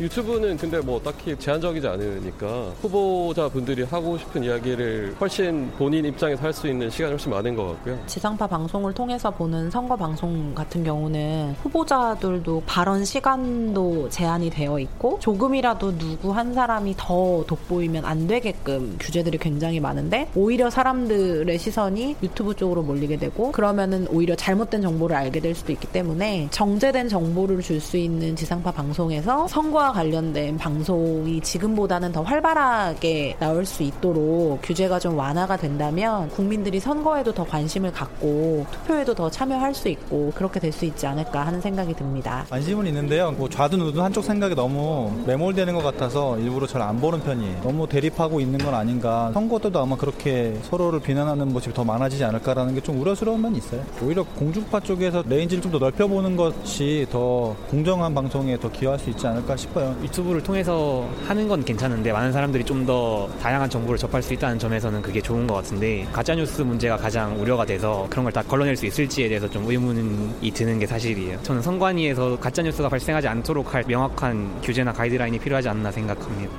유튜브는 근데 뭐 딱히 제한적이지 않으니까 후보자분들이 하고 싶은 이야기를 훨씬 본인 입장에서 할 수 있는 시간이 훨씬 많은 것 같고요. 지상파 방송을 통해서 보는 선거 방송 같은 경우는 후보자들도 발언 시간도 제한이 되어 있고 조금이라도 누구 한 사람이 더 돋보이면 안 되게끔 규제들이 굉장히 많은데 오히려 사람들의 시선이 유튜브 쪽으로 몰리게 되고 그러면은 오히려 잘못된 정보를 알게 될 수도 있기 때문에 정제된 정보를 줄 수 있는 지상파 방송에서 선거 와 관련된 방송이 지금보다는 더 활발하게 나올 수 있도록 규제가 좀 완화가 된다면 국민들이 선거에도 더 관심을 갖고 투표에도 더 참여할 수 있고 그렇게 될 수 있지 않을까 하는 생각이 듭니다. 관심은 있는데요. 뭐 좌든 우든 한쪽 생각이 너무 매몰되는 것 같아서 일부러 잘 안 보는 편이에요. 너무 대립하고 있는 건 아닌가. 선거 때도 아마 그렇게 서로를 비난하는 모습이 더 많아지지 않을까라는 게 좀 우려스러운 면이 있어요. 오히려 공중파 쪽에서 range를 좀 더 넓혀보는 것이 더 공정한 방송에 더 기여할 수 있지 않을까 싶어요. 유튜브를 통해서 하는 건 괜찮은데 많은 사람들이 좀 더 다양한 정보를 접할 수 있다는 점에서는 그게 좋은 것 같은데 가짜뉴스 문제가 가장 우려가 돼서 그런 걸 다 걸러낼 수 있을지에 대해서 좀 의문이 드는 게 사실이에요. 저는 선관위에서 가짜뉴스가 발생하지 않도록 할 명확한 규제나 가이드라인이 필요하지 않나 생각합니다.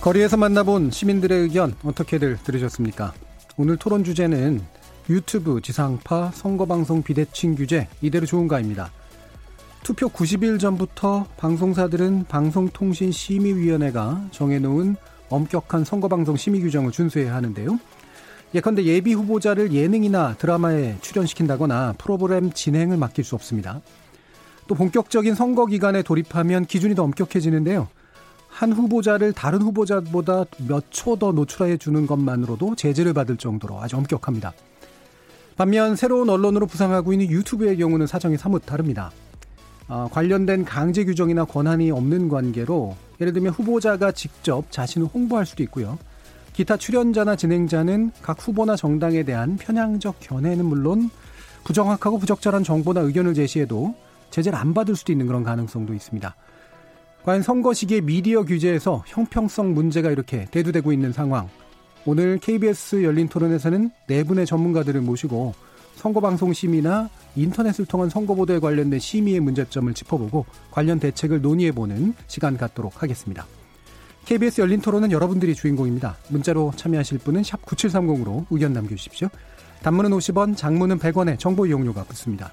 거리에서 만나본 시민들의 의견 어떻게들 들으셨습니까? 오늘 토론 주제는 유튜브 지상파 선거방송 비대칭 규제 이대로 좋은가입니다. 투표 90일 전부터 방송사들은 방송통신심의위원회가 정해놓은 엄격한 선거방송 심의 규정을 준수해야 하는데요. 예컨대 예비 후보자를 예능이나 드라마에 출연시킨다거나 프로그램 진행을 맡길 수 없습니다. 또 본격적인 선거 기간에 돌입하면 기준이 더 엄격해지는데요. 한 후보자를 다른 후보자보다 몇 초 더 노출해 주는 것만으로도 제재를 받을 정도로 아주 엄격합니다. 반면 새로운 언론으로 부상하고 있는 유튜브의 경우는 사정이 사뭇 다릅니다. 어, 관련된 강제 규정이나 권한이 없는 관계로 예를 들면 후보자가 직접 자신을 홍보할 수도 있고요. 기타 출연자나 진행자는 각 후보나 정당에 대한 편향적 견해는 물론 부정확하고 부적절한 정보나 의견을 제시해도 제재를 안 받을 수도 있는 그런 가능성도 있습니다. 과연 선거 시기의 미디어 규제에서 형평성 문제가 이렇게 대두되고 있는 상황. 오늘 KBS 열린 토론에서는 네 분의 전문가들을 모시고 선거방송 심의나 인터넷을 통한 선거보도에 관련된 심의의 문제점을 짚어보고 관련 대책을 논의해보는 시간 갖도록 하겠습니다. KBS 열린 토론은 여러분들이 주인공입니다. 문자로 참여하실 분은 9730으로 의견 남겨주십시오. 단문은 50원, 장문은 100원에 정보 이용료가 붙습니다.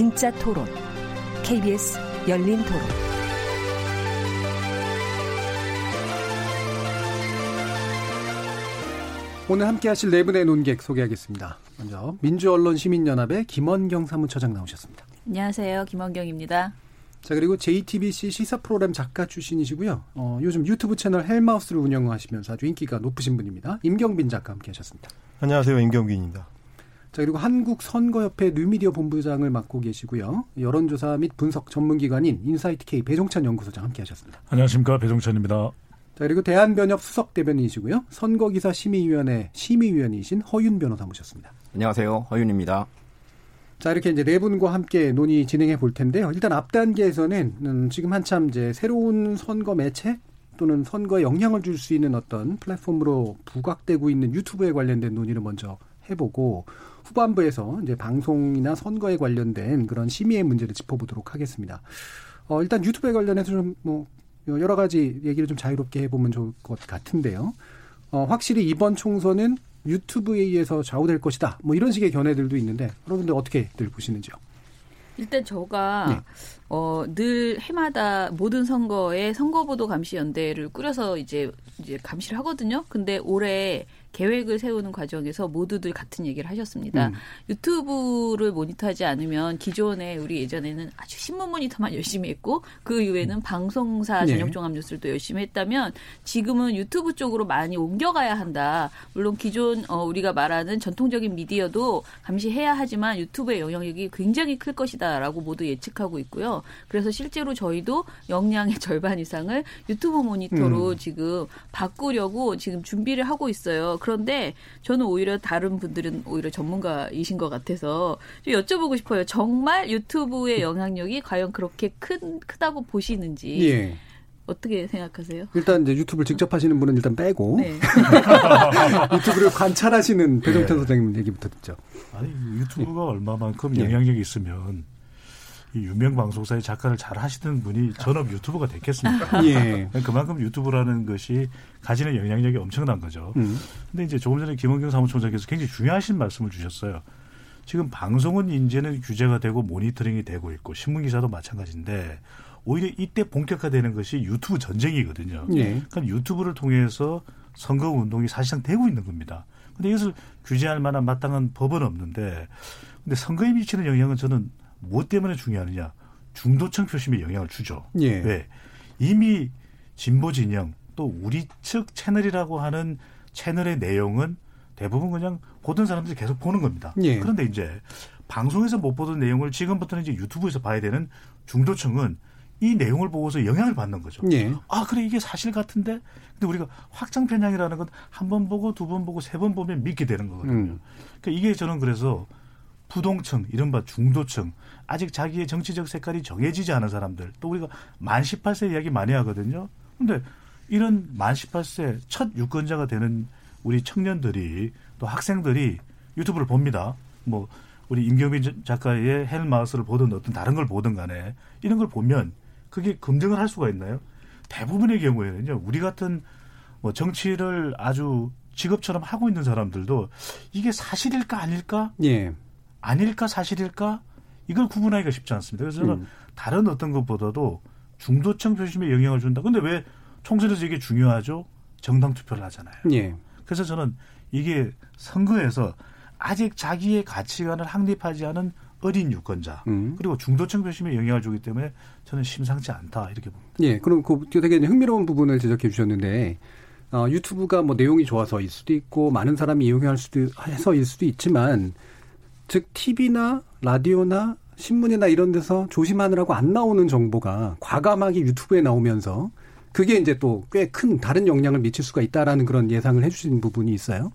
진짜 토론. KBS 열린 토론. 오늘 함께 하실 네 분의 논객 소개하겠습니다. 먼저 민주언론시민연합의 김원경 사무처장 나오셨습니다. 안녕하세요. 김원경입니다. 자, 그리고 JTBC 시사 프로그램 작가 출신이시고요. 어, 요즘 유튜브 채널 헬마우스를 운영하시면서 아주 인기가 높으신 분입니다. 임경빈 작가 함께 하셨습니다. 안녕하세요. 임경빈입니다. 자, 그리고 한국선거협회 뉴미디어 본부장을 맡고 계시고요. 여론조사 및 분석 전문기관인 인사이트K 배종찬 연구소장 함께 하셨습니다. 안녕하십니까. 배종찬입니다. 자, 그리고 대한변협 수석 대변인이시고요. 선거기사 심의위원회 심의위원이신 허윤 변호사 모셨습니다. 안녕하세요. 허윤입니다. 자, 이렇게 이제 네 분과 함께 논의 진행해 볼 텐데요. 일단 앞 단계에서는 음, 지금 한참 이제 새로운 선거 매체 또는 선거에 영향을 줄 수 있는 어떤 플랫폼으로 부각되고 있는 유튜브에 관련된 논의를 먼저 해보고 후반부에서 이제 방송이나 선거에 관련된 그런 심의의 문제를 짚어보도록 하겠습니다. 어, 일단 유튜브에 관련해서 좀 뭐 여러 가지 얘기를 좀 자유롭게 해보면 좋을 것 같은데요. 어, 확실히 이번 총선은 유튜브에 의해서 좌우될 것이다. 뭐 이런 식의 견해들도 있는데 여러분들 어떻게들 보시는지요? 일단 저가 네. 어, 늘 해마다 모든 선거에 선거보도 감시 연대를 꾸려서 이제 이제 감시를 하거든요. 근데 올해 계획을 세우는 과정에서 모두들 같은 얘기를 하셨습니다. 음. 유튜브를 모니터하지 않으면 기존에 우리 예전에는 아주 신문 모니터만 열심히 했고 그 이후에는 방송사 네. 저녁 종합 뉴스를 또 열심히 했다면 지금은 유튜브 쪽으로 많이 옮겨가야 한다. 물론 기존 어, 우리가 말하는 전통적인 미디어도 감시해야 하지만 유튜브의 영향력이 굉장히 클 것이다라고 모두 예측하고 있고요. 그래서 실제로 저희도 역량의 절반 이상을 유튜브 모니터로 음. 지금 바꾸려고 지금 준비를 하고 있어요. 그런데 저는 오히려 다른 분들은 오히려 전문가이신 것 같아서 좀 여쭤보고 싶어요. 정말 유튜브의 영향력이 과연 그렇게 큰 크다고 보시는지 예. 어떻게 생각하세요? 일단 이제 유튜브를 직접 하시는 분은 일단 빼고 네. 유튜브를 관찰하시는 배종찬 네. 선생님 얘기부터 듣죠. 아니 유튜브가 얼마만큼 예. 영향력이 있으면 이 유명 방송사의 작가를 잘 하시는 분이 전업 유튜버가 됐겠습니까? 예. 그만큼 유튜브라는 것이 가지는 영향력이 엄청난 거죠. 음. 근데 이제 조금 전에 김원경 사무총장께서 굉장히 중요하신 말씀을 주셨어요. 지금 방송은 이제는 규제가 되고 모니터링이 되고 있고 신문 기사도 마찬가지인데 오히려 이때 본격화되는 것이 유튜브 전쟁이거든요. 예. 그러니까 유튜브를 통해서 선거 운동이 사실상 되고 있는 겁니다. 근데 이것을 규제할 만한 마땅한 법은 없는데 근데 선거에 미치는 영향은 저는 무엇 때문에 중요하느냐? 중도층 표심에 영향을 주죠. 예. 왜? 이미 진보 진영 또 우리 측 채널이라고 하는 채널의 내용은 대부분 그냥 보던 사람들이 계속 보는 겁니다. 예. 그런데 이제 방송에서 못 보던 내용을 지금부터는 이제 유튜브에서 봐야 되는 중도층은 이 내용을 보고서 영향을 받는 거죠. 예. 아 그래 이게 사실 같은데 근데 우리가 확장 편향이라는 건 한 번 보고 두 번 보고 세 번 보면 믿게 되는 거거든요. 음. 그러니까 이게 저는 그래서 부동층 이른바 중도층 아직 자기의 정치적 색깔이 정해지지 않은 사람들 또 우리가 만 18세 이야기 많이 하거든요. 근데 이런 만 18세 첫 유권자가 되는 우리 청년들이 또 학생들이 유튜브를 봅니다. 뭐 우리 임경빈 작가의 헬마우스를 보든 어떤 다른 걸 보든 간에 이런 걸 보면 그게 검증을 할 수가 있나요? 대부분의 경우에는요. 우리 같은 뭐 정치를 아주 직업처럼 하고 있는 사람들도 이게 사실일까 아닐까? 예. 아닐까 사실일까? 이걸 구분하기가 쉽지 않습니다. 그래서 저는 음. 다른 어떤 것보다도 중도층 표심에 영향을 준다. 근데 왜 총선에서 이게 중요하죠? 정당 투표를 하잖아요. 예. 그래서 저는 이게 선거에서 아직 자기의 가치관을 확립하지 않은 어린 유권자 음. 그리고 중도층 표심에 영향을 주기 때문에 저는 심상치 않다 이렇게 봅니다. 예, 그럼 그 되게 흥미로운 부분을 지적해 주셨는데 어, 유튜브가 뭐 내용이 좋아서일 수도 있고 많은 사람이 이용할 수도 해서일 수도 있지만 즉 TV나 라디오나 신문이나 이런 데서 조심하느라고 안 나오는 정보가 과감하게 유튜브에 나오면서 그게 이제 또 꽤 큰 다른 영향을 미칠 수가 있다라는 그런 예상을 해주신 부분이 있어요.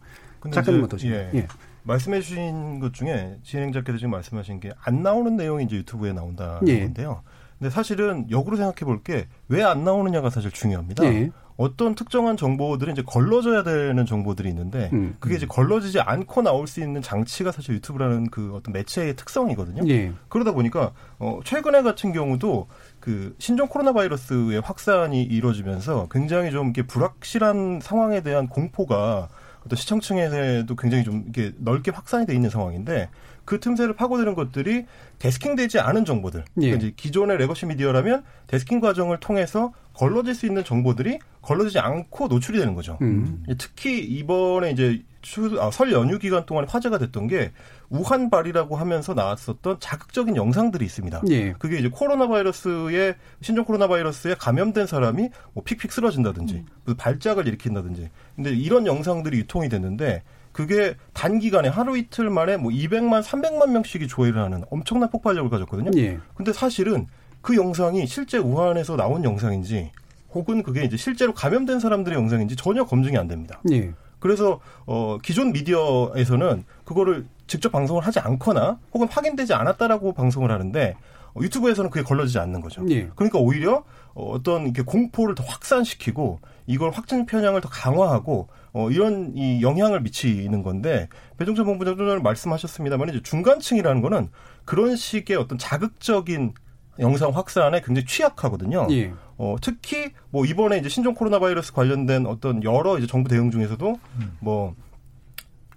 작가님 어떠신가요? 예. 예. 말씀해 주신 것 중에 진행자께서 지금 말씀하신 게 안 나오는 내용이 이제 유튜브에 나온다는 예. 건데요. 근데 사실은 역으로 생각해 볼 게 왜 안 나오느냐가 사실 중요합니다. 예. 어떤 특정한 정보들은 이제 걸러져야 되는 정보들이 있는데 음. 그게 이제 걸러지지 않고 나올 수 있는 장치가 사실 유튜브라는 그 어떤 매체의 특성이거든요. 예. 그러다 보니까 어 최근에 같은 경우도 그 신종 코로나 바이러스의 확산이 이루어지면서 굉장히 좀 이렇게 불확실한 상황에 대한 공포가 어떤 시청층에도 굉장히 좀 이렇게 넓게 확산이 돼 있는 상황인데 그 틈새를 파고드는 것들이 데스킹되지 않은 정보들. 예. 그러니까 이제 기존의 legacy 미디어라면 데스킹 과정을 통해서 걸러질 수 있는 정보들이 걸러지지 않고 노출이 되는 거죠. 음. 특히 이번에 이제 추, 아, 설 연휴 기간 동안에 화제가 됐던 게 우한 발이라고 하면서 나왔었던 자극적인 영상들이 있습니다. 예. 그게 이제 코로나 바이러스에 신종 코로나 바이러스에 감염된 사람이 뭐 픽픽 쓰러진다든지 무슨 발작을 일으킨다든지. 근데 이런 영상들이 유통이 됐는데 그게 단기간에 하루 이틀 만에 뭐 200만, 300만 명씩이 조회를 하는 엄청난 폭발력을 가졌거든요. 예. 근데 사실은 그 영상이 실제 우한에서 나온 영상인지 혹은 그게 이제 실제로 감염된 사람들의 영상인지 전혀 검증이 안 됩니다. 예. 그래서 어 기존 미디어에서는 그거를 직접 방송을 하지 않거나 혹은 확인되지 않았다라고 방송을 하는데 어, 유튜브에서는 그게 걸러지지 않는 거죠. 예. 그러니까 오히려 어, 어떤 이렇게 공포를 더 확산시키고 이걸 확증 편향을 더 강화하고 어, 이런 이 영향을 미치는 건데 배종찬 본부장도 말씀하셨습니다만 이제 중간층이라는 거는 그런 식의 어떤 자극적인 영상 확산에 굉장히 취약하거든요. 예. 어, 특히 뭐 이번에 이제 신종 코로나 바이러스 관련된 어떤 여러 이제 정부 대응 중에서도 뭐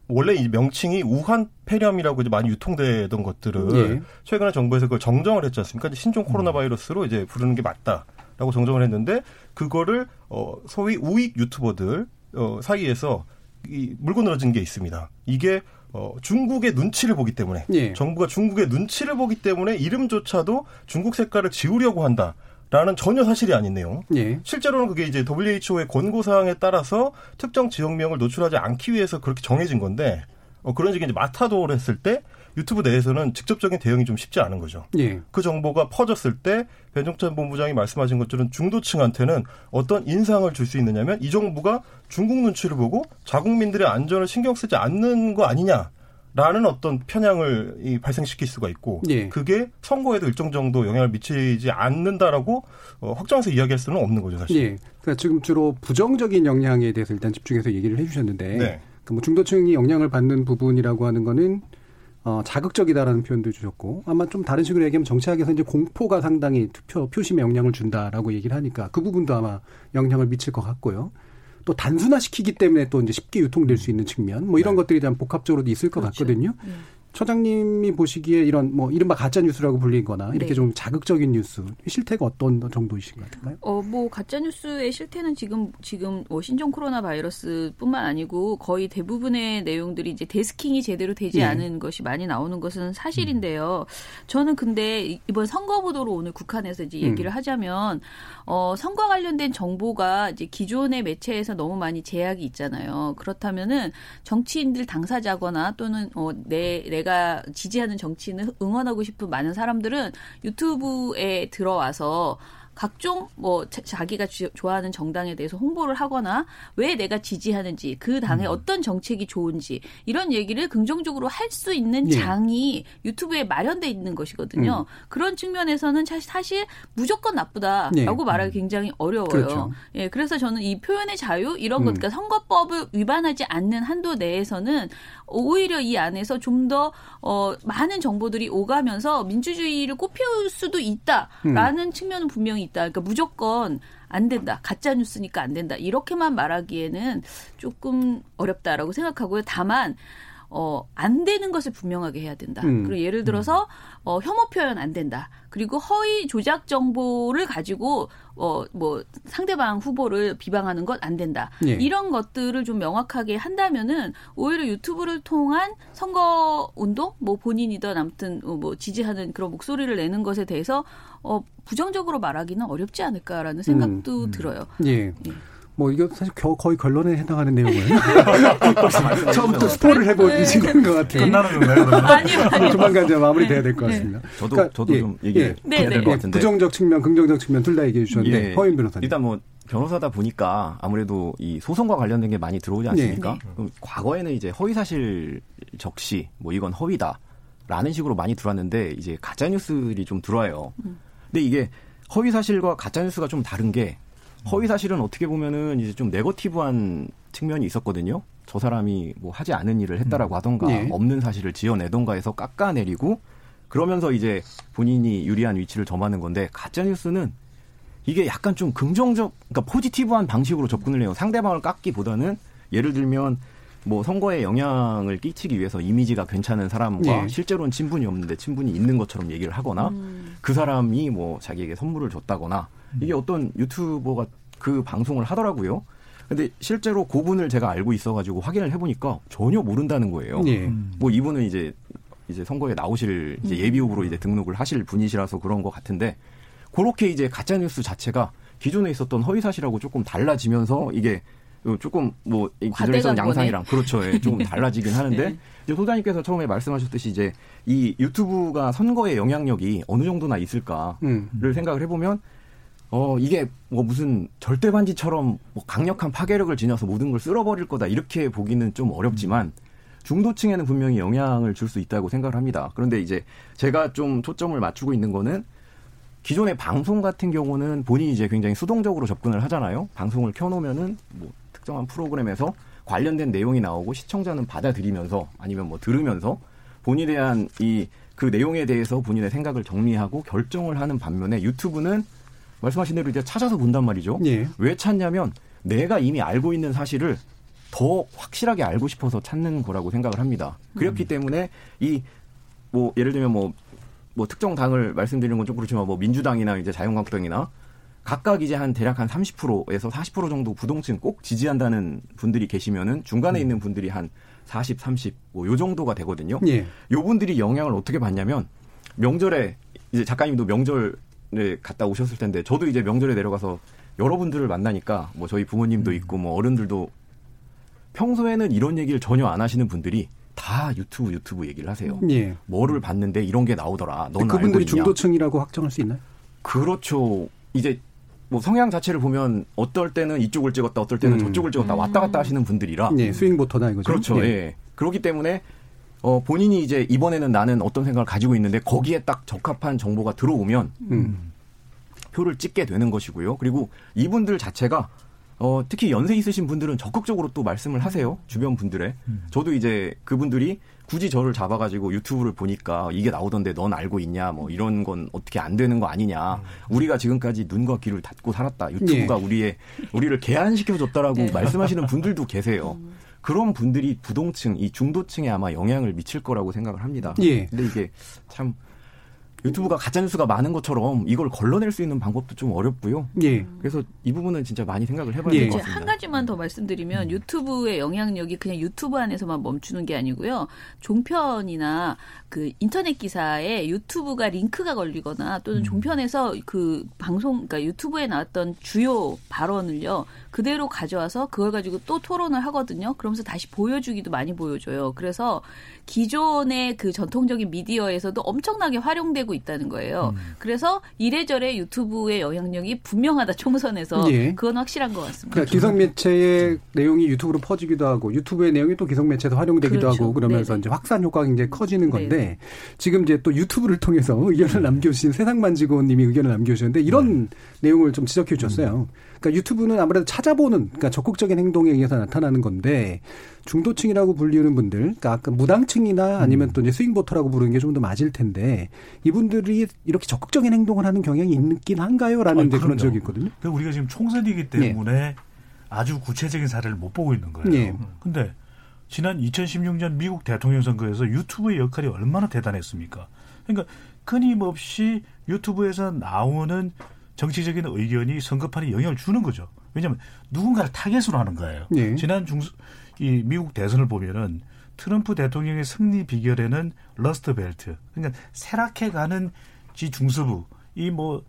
원래 이 명칭이 우한 폐렴이라고 이제 많이 유통되던 것들을 예. 최근에 정부에서 그걸 정정을 했지 않습니까? 이제 신종 코로나 바이러스로 이제 부르는 게 맞다라고 정정을 했는데 그거를 어 소위 우익 유튜버들 어 사이에서 이 물고 늘어진 게 있습니다. 이게 어, 중국의 눈치를 보기 때문에 예. 정부가 중국의 눈치를 보기 때문에 이름조차도 중국 색깔을 지우려고 한다. 라는 전혀 사실이 아닌 내용. 예. 실제로는 그게 이제 WHO의 권고 사항에 따라서 특정 지역명을 노출하지 않기 위해서 그렇게 정해진 건데 어, 그런 식의 이제 마타도를 했을 때 유튜브 내에서는 직접적인 대응이 좀 쉽지 않은 거죠. 예. 그 정보가 퍼졌을 때 변종찬 본부장이 말씀하신 것처럼 중도층한테는 어떤 인상을 줄 수 있느냐면 이 정부가 중국 눈치를 보고 자국민들의 안전을 신경 쓰지 않는 거 아니냐. 라는 어떤 편향을 이 발생시킬 수가 있고 예. 그게 선거에도 일정 정도 영향을 미치지 않는다라고 어, 확정해서 이야기할 수는 없는 거죠 사실. 예. 그러니까 지금 주로 부정적인 영향에 대해서 일단 집중해서 얘기를 해주셨는데, 네. 그뭐 중도층이 영향을 받는 부분이라고 하는 거는 어, 자극적이다라는 표현도 주셨고, 아마 좀 다른 식으로 얘기하면 정치학에서 이제 공포가 상당히 투표 표심에 영향을 준다라고 얘기를 하니까 그 부분도 아마 영향을 미칠 것 같고요. 또 단순화시키기 때문에 또 이제 쉽게 유통될 수 있는 측면, 뭐 이런 것들이 좀 복합적으로도 있을 것 그렇죠. 같거든요. 네. 처장님이 보시기에 이런 뭐 이른바 가짜 뉴스라고 불리거나 이렇게 네. 좀 자극적인 뉴스 실태가 어떤 정도이신 것 같은가요? 어, 뭐, 가짜 뉴스의 실태는 지금, 지금, 뭐, 신종 코로나 바이러스 뿐만 아니고 거의 대부분의 내용들이 이제 데스킹이 제대로 되지 예. 않은 것이 많이 나오는 것은 사실인데요. 저는 근데 이- 이번 선거 보도로 오늘 국한에서 이제 얘기를 하자면, 어, 선거 관련된 정보가 이제 기존의 매체에서 너무 많이 제약이 있잖아요. 그렇다면은 정치인들 당사자거나 또는 어, 내, 내가 지지하는 정치인을 응원하고 싶은 많은 사람들은 유튜브에 들어와서 각종 뭐 자- 자기가 주- 좋아하는 정당에 대해서 홍보를 하거나 왜 내가 지지하는지 그 당의 어떤 정책이 좋은지 이런 얘기를 긍정적으로 할 수 있는 예. 장이 유튜브에 마련돼 있는 것이거든요. 그런 측면에서는 사- 사실 무조건 나쁘다라고 예. 말하기 굉장히 어려워요. 그렇죠. 예, 그래서 저는 이 표현의 자유 이런 음. 것, 그러니까 선거법을 위반하지 않는 한도 내에서는 오히려 이 안에서 좀 더 어, 많은 정보들이 오가면서 민주주의를 꽃피울 수도 있다라는 음. 측면은 분명히 있다. 그러니까 무조건 안 된다. 가짜 뉴스니까 안 된다. 이렇게만 말하기에는 조금 어렵다라고 생각하고요. 다만 어, 안 되는 것을 분명하게 해야 된다. 음. 그리고 예를 들어서 어, 혐오 표현 안 된다. 그리고 허위 조작 정보를 가지고 어, 뭐 상대방 후보를 비방하는 건안 된다. 예. 이런 것들을 좀 명확하게 한다면은 오히려 유튜브를 통한 선거 운동, 뭐 본인이든 아무튼 어, 뭐 지지하는 그런 목소리를 내는 것에 대해서 어, 부정적으로 말하기는 어렵지 않을까라는 생각도 들어요. 예. 예. 뭐 이거 사실 겨- 거의 결론에 해당하는 내용을 처음부터 스포를 해버리신 네. 것 같아요. 끝나는 건가요? 아니요, 아니요. 조만간 이제 마무리돼야 될 것 같습니다. 저도 그러니까, 저도 예, 좀 얘기해야 예. 네, 될 네. 것 같은데. 부정적 측면, 긍정적 측면 둘 다 얘기해 주셨는데 예. 허인 변호사님. 일단 뭐 변호사다 보니까 아무래도 이 소송과 관련된 게 많이 들어오지 않습니까? 네. 그럼 과거에는 이제 허위 사실 적시 뭐 이건 허위다 라는 식으로 많이 들어왔는데 이제 가짜 뉴스들이 좀 들어와요. 근데 이게 허위 사실과 가짜 뉴스가 좀 다른 게 허위 사실은 어떻게 보면은 이제 좀 네거티브한 측면이 있었거든요. 저 사람이 뭐 하지 않은 일을 했다라고 하던가 예. 없는 사실을 지어내던가 해서 깎아내리고 그러면서 이제 본인이 유리한 위치를 점하는 건데 가짜 뉴스는 이게 약간 좀 긍정적, 그러니까 포지티브한 방식으로 접근을 해요. 상대방을 깎기보다는 예를 들면 뭐 선거에 영향을 끼치기 위해서 이미지가 괜찮은 사람과 예. 실제로는 친분이 없는데 친분이 있는 것처럼 얘기를 하거나 그 사람이 뭐 자기에게 선물을 줬다거나 이게 어떤 유튜버가 그 방송을 하더라고요. 근데 실제로 그분을 제가 알고 있어가지고 확인을 해보니까 전혀 모른다는 거예요. 예. 뭐 이분은 이제 이제 선거에 나오실 이제 예비 후보로 이제 등록을 하실 분이시라서 그런 것 같은데 그렇게 이제 가짜 뉴스 자체가 기존에 있었던 허위 사실하고 조금 달라지면서 이게 조금 뭐이 기존에 거네. 양상이랑 그렇죠. 예, 조금 달라지긴 하는데 네. 이제 소장님께서 처음에 말씀하셨듯이 이제 이 유튜브가 선거의 영향력이 어느 정도나 있을까를 음. 생각을 해보면 어 이게 뭐 무슨 절대 반지처럼 뭐 강력한 파괴력을 지녀서 모든 걸 쓸어버릴 거다 이렇게 보기는 좀 어렵지만 중도층에는 분명히 영향을 줄 수 있다고 생각을 합니다. 그런데 이제 제가 좀 초점을 맞추고 있는 거는 기존의 방송 같은 경우는 본인이 이제 굉장히 수동적으로 접근을 하잖아요. 방송을 켜놓으면은 뭐 특정한 프로그램에서 관련된 내용이 나오고 시청자는 받아들이면서 아니면 뭐 들으면서 본인에 대한 이 그 내용에 대해서 본인의 생각을 정리하고 결정을 하는 반면에 유튜브는 말씀하신 대로 이제 찾아서 본단 말이죠. 예. 왜 찾냐면 내가 이미 알고 있는 사실을 더 확실하게 알고 싶어서 찾는 거라고 생각을 합니다. 그렇기 때문에 이 뭐 예를 들면 뭐뭐 특정 당을 말씀드리는 건 좀 그렇지만 뭐 민주당이나 이제 자유한국당이나 각각 이제 한 대략 한 30%에서 40% 정도 부동층 꼭 지지한다는 분들이 계시면은 중간에 음. 있는 분들이 한 40, 30, 뭐 요 정도가 되거든요. 예. 요 분들이 영향을 어떻게 받냐면 명절에 이제 작가님도 명절에 갔다 오셨을 텐데 저도 이제 명절에 내려가서 여러분들을 만나니까 뭐 저희 부모님도 음. 있고 뭐 어른들도 평소에는 이런 얘기를 전혀 안 하시는 분들이 다 유튜브 유튜브 얘기를 하세요. 예. 뭐를 봤는데 이런 게 나오더라. 넌 그분들이 중도층이라고 확정할 수 있나요? 그렇죠. 이제 뭐 성향 자체를 보면 어떨 때는 이쪽을 찍었다, 어떨 때는 음. 저쪽을 찍었다 왔다 갔다 하시는 분들이라. 네, 스윙보터나 이거죠. 그렇죠. 예. 예. 그렇기 때문에 어 본인이 이제 이번에는 나는 어떤 생각을 가지고 있는데 거기에 딱 적합한 정보가 들어오면 음. 표를 찍게 되는 것이고요. 그리고 이분들 자체가 어, 특히 연세 있으신 분들은 적극적으로 또 말씀을 하세요. 주변 분들의. 음. 저도 이제 그분들이 굳이 저를 잡아가지고 유튜브를 보니까 이게 나오던데 넌 알고 있냐 뭐 이런 건 어떻게 안 되는 거 아니냐 음. 우리가 지금까지 눈과 귀를 닫고 살았다 유튜브가 예. 우리의 우리를 개안시켜줬다라고 네. 말씀하시는 분들도 계세요. 음. 그런 분들이 부동층 이 중도층에 아마 영향을 미칠 거라고 생각을 합니다. 예. 근데 이게 참 유튜브가 가짜뉴스가 많은 것처럼 이걸 걸러낼 수 있는 방법도 좀 어렵고요. 예. 그래서 이 부분은 진짜 많이 생각을 해봐야 예. 될것 같습니다. 한 가지만 더 말씀드리면 음. 유튜브의 영향력이 그냥 유튜브 안에서만 멈추는 게 아니고요. 종편이나 그 인터넷 기사에 유튜브가 링크가 걸리거나 또는 음. 종편에서 그 방송, 그러니까 유튜브에 나왔던 주요 발언을요 그대로 가져와서 그걸 가지고 또 토론을 하거든요. 그러면서 다시 보여주기도 많이 보여줘요. 그래서 기존의 그 전통적인 미디어에서도 엄청나게 활용되고 있다는 거예요. 음. 그래서 이래저래 유튜브의 영향력이 분명하다 총선에서 예. 그건 확실한 것 같습니다. 그러니까 기성 매체의 내용이 유튜브로 퍼지기도 하고 유튜브의 내용이 또 기성 매체에서 활용되기도 그렇죠. 하고 그러면서 네네. 이제 확산 효과가 굉장히 커지는 건데 네네. 지금 이제 또 유튜브를 통해서 의견을 남겨주신 세상만지고님이 의견을 남겨주셨는데 이런 네. 내용을 좀 지적해 주셨어요. 음. 그러니까 유튜브는 아무래도 찾아보는 그러니까 적극적인 행동에 의해서 나타나는 건데 중도층이라고 불리는 분들, 그러니까 아까 무당층이나 아니면 음. 또 이제 스윙보터라고 부르는 게 좀 더 맞을 텐데 이분들이 이렇게 적극적인 행동을 하는 경향이 있긴 한가요?라는 아, 그런 지적이 있거든요. 그러니까 우리가 지금 총선이기 때문에 네. 아주 구체적인 사례를 못 보고 있는 거예요. 네. 근데 지난 2016년 미국 대통령 선거에서 유튜브의 역할이 얼마나 대단했습니까? 그러니까 끊임없이 유튜브에서 나오는 정치적인 의견이 선거판에 영향을 주는 거죠. 왜냐하면 누군가를 타겟으로 하는 거예요. 네. 지난 중, 이 미국 대선을 보면은 트럼프 대통령의 승리 비결에는 러스트 벨트. 그러니까 쇠락해 가는 지 중서부, 이 뭐,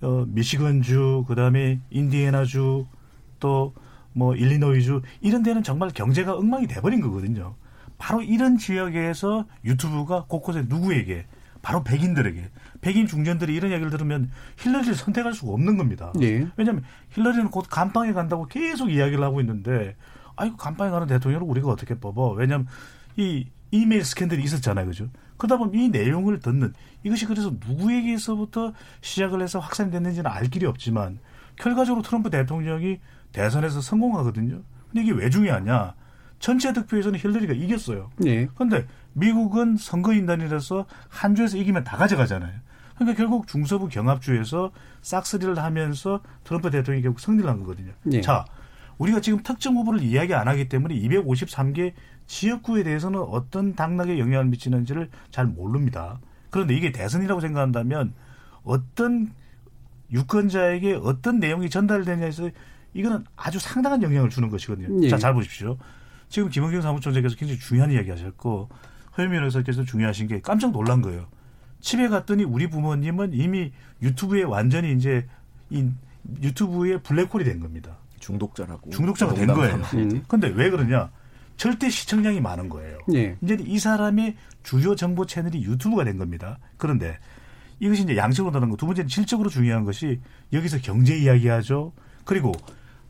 어, 미시건주, 그 다음에 인디애나주, 또 뭐 일리노이주, 이런 데는 정말 경제가 엉망이 돼버린 거거든요. 바로 이런 지역에서 유튜브가 곳곳에 누구에게 바로 백인들에게 백인 중년들이 이런 이야기를 들으면 힐러리를 선택할 수가 없는 겁니다. 네. 왜냐하면 힐러리는 곧 간방에 간다고 계속 이야기를 하고 있는데 아이고 간방에 가는 대통령을 우리가 어떻게 뽑아? 왜냐하면 이 이메일 스캔들이 있었잖아요, 그죠? 그러다 보면 이 내용을 듣는 이것이 그래서 누구에게서부터 시작을 해서 확산이 됐는지는 알 길이 없지만 결과적으로 트럼프 대통령이 대선에서 성공하거든요. 근데 이게 왜 중요하냐? 전체 득표에서는 힐러리가 이겼어요. 네. 그런데 미국은 선거인단이라서 한 주에서 이기면 다 가져가잖아요. 그러니까 결국 중서부 경합주에서 싹쓸이를 하면서 트럼프 대통령이 결국 승리를 한 거거든요. 네. 자, 우리가 지금 특정 후보를 이야기 안 하기 때문에 253개 지역구에 대해서는 어떤 당락에 영향을 미치는지를 잘 모릅니다. 그런데 이게 대선이라고 생각한다면 어떤 유권자에게 어떤 내용이 전달되냐에서 이거는 아주 상당한 영향을 주는 것이거든요. 네. 자, 잘 보십시오. 지금 김원경 사무총장께서 굉장히 중요한 이야기 하셨고 허유민 의사께서 중요하신 게 깜짝 놀란 거예요. 집에 갔더니 우리 부모님은 이미 유튜브에 완전히 이제 이 유튜브에 블랙홀이 된 겁니다. 중독자라고. 중독자가 된 거예요. 그런데 왜 그러냐? 절대 시청량이 많은 거예요. 네. 이제 이 사람의 주요 정보 채널이 유튜브가 된 겁니다. 그런데 이것이 이제 양적으로 다른 거. 두 번째는 질적으로 중요한 것이 여기서 경제 이야기하죠. 그리고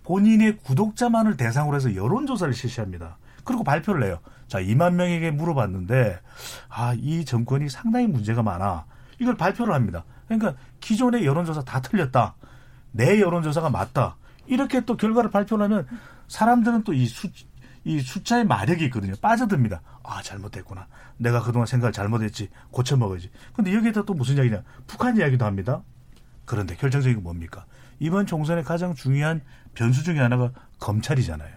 본인의 구독자만을 대상으로 해서 여론조사를 실시합니다. 그리고 발표를 해요. 자, 2만 명에게 물어봤는데, 아, 이 정권이 상당히 문제가 많아. 이걸 발표를 합니다. 그러니까 기존의 여론조사 다 틀렸다. 내 여론조사가 맞다. 이렇게 또 결과를 발표를 하면 사람들은 또 이 수, 이 숫자의 마력이 있거든요. 빠져듭니다. 아, 잘못됐구나. 내가 그동안 생각을 잘못했지. 고쳐먹어야지. 근데 여기에다 또 무슨 이야기냐. 북한 이야기도 합니다. 그런데 결정적인 건 뭡니까? 이번 총선의 가장 중요한 변수 중에 하나가 검찰이잖아요.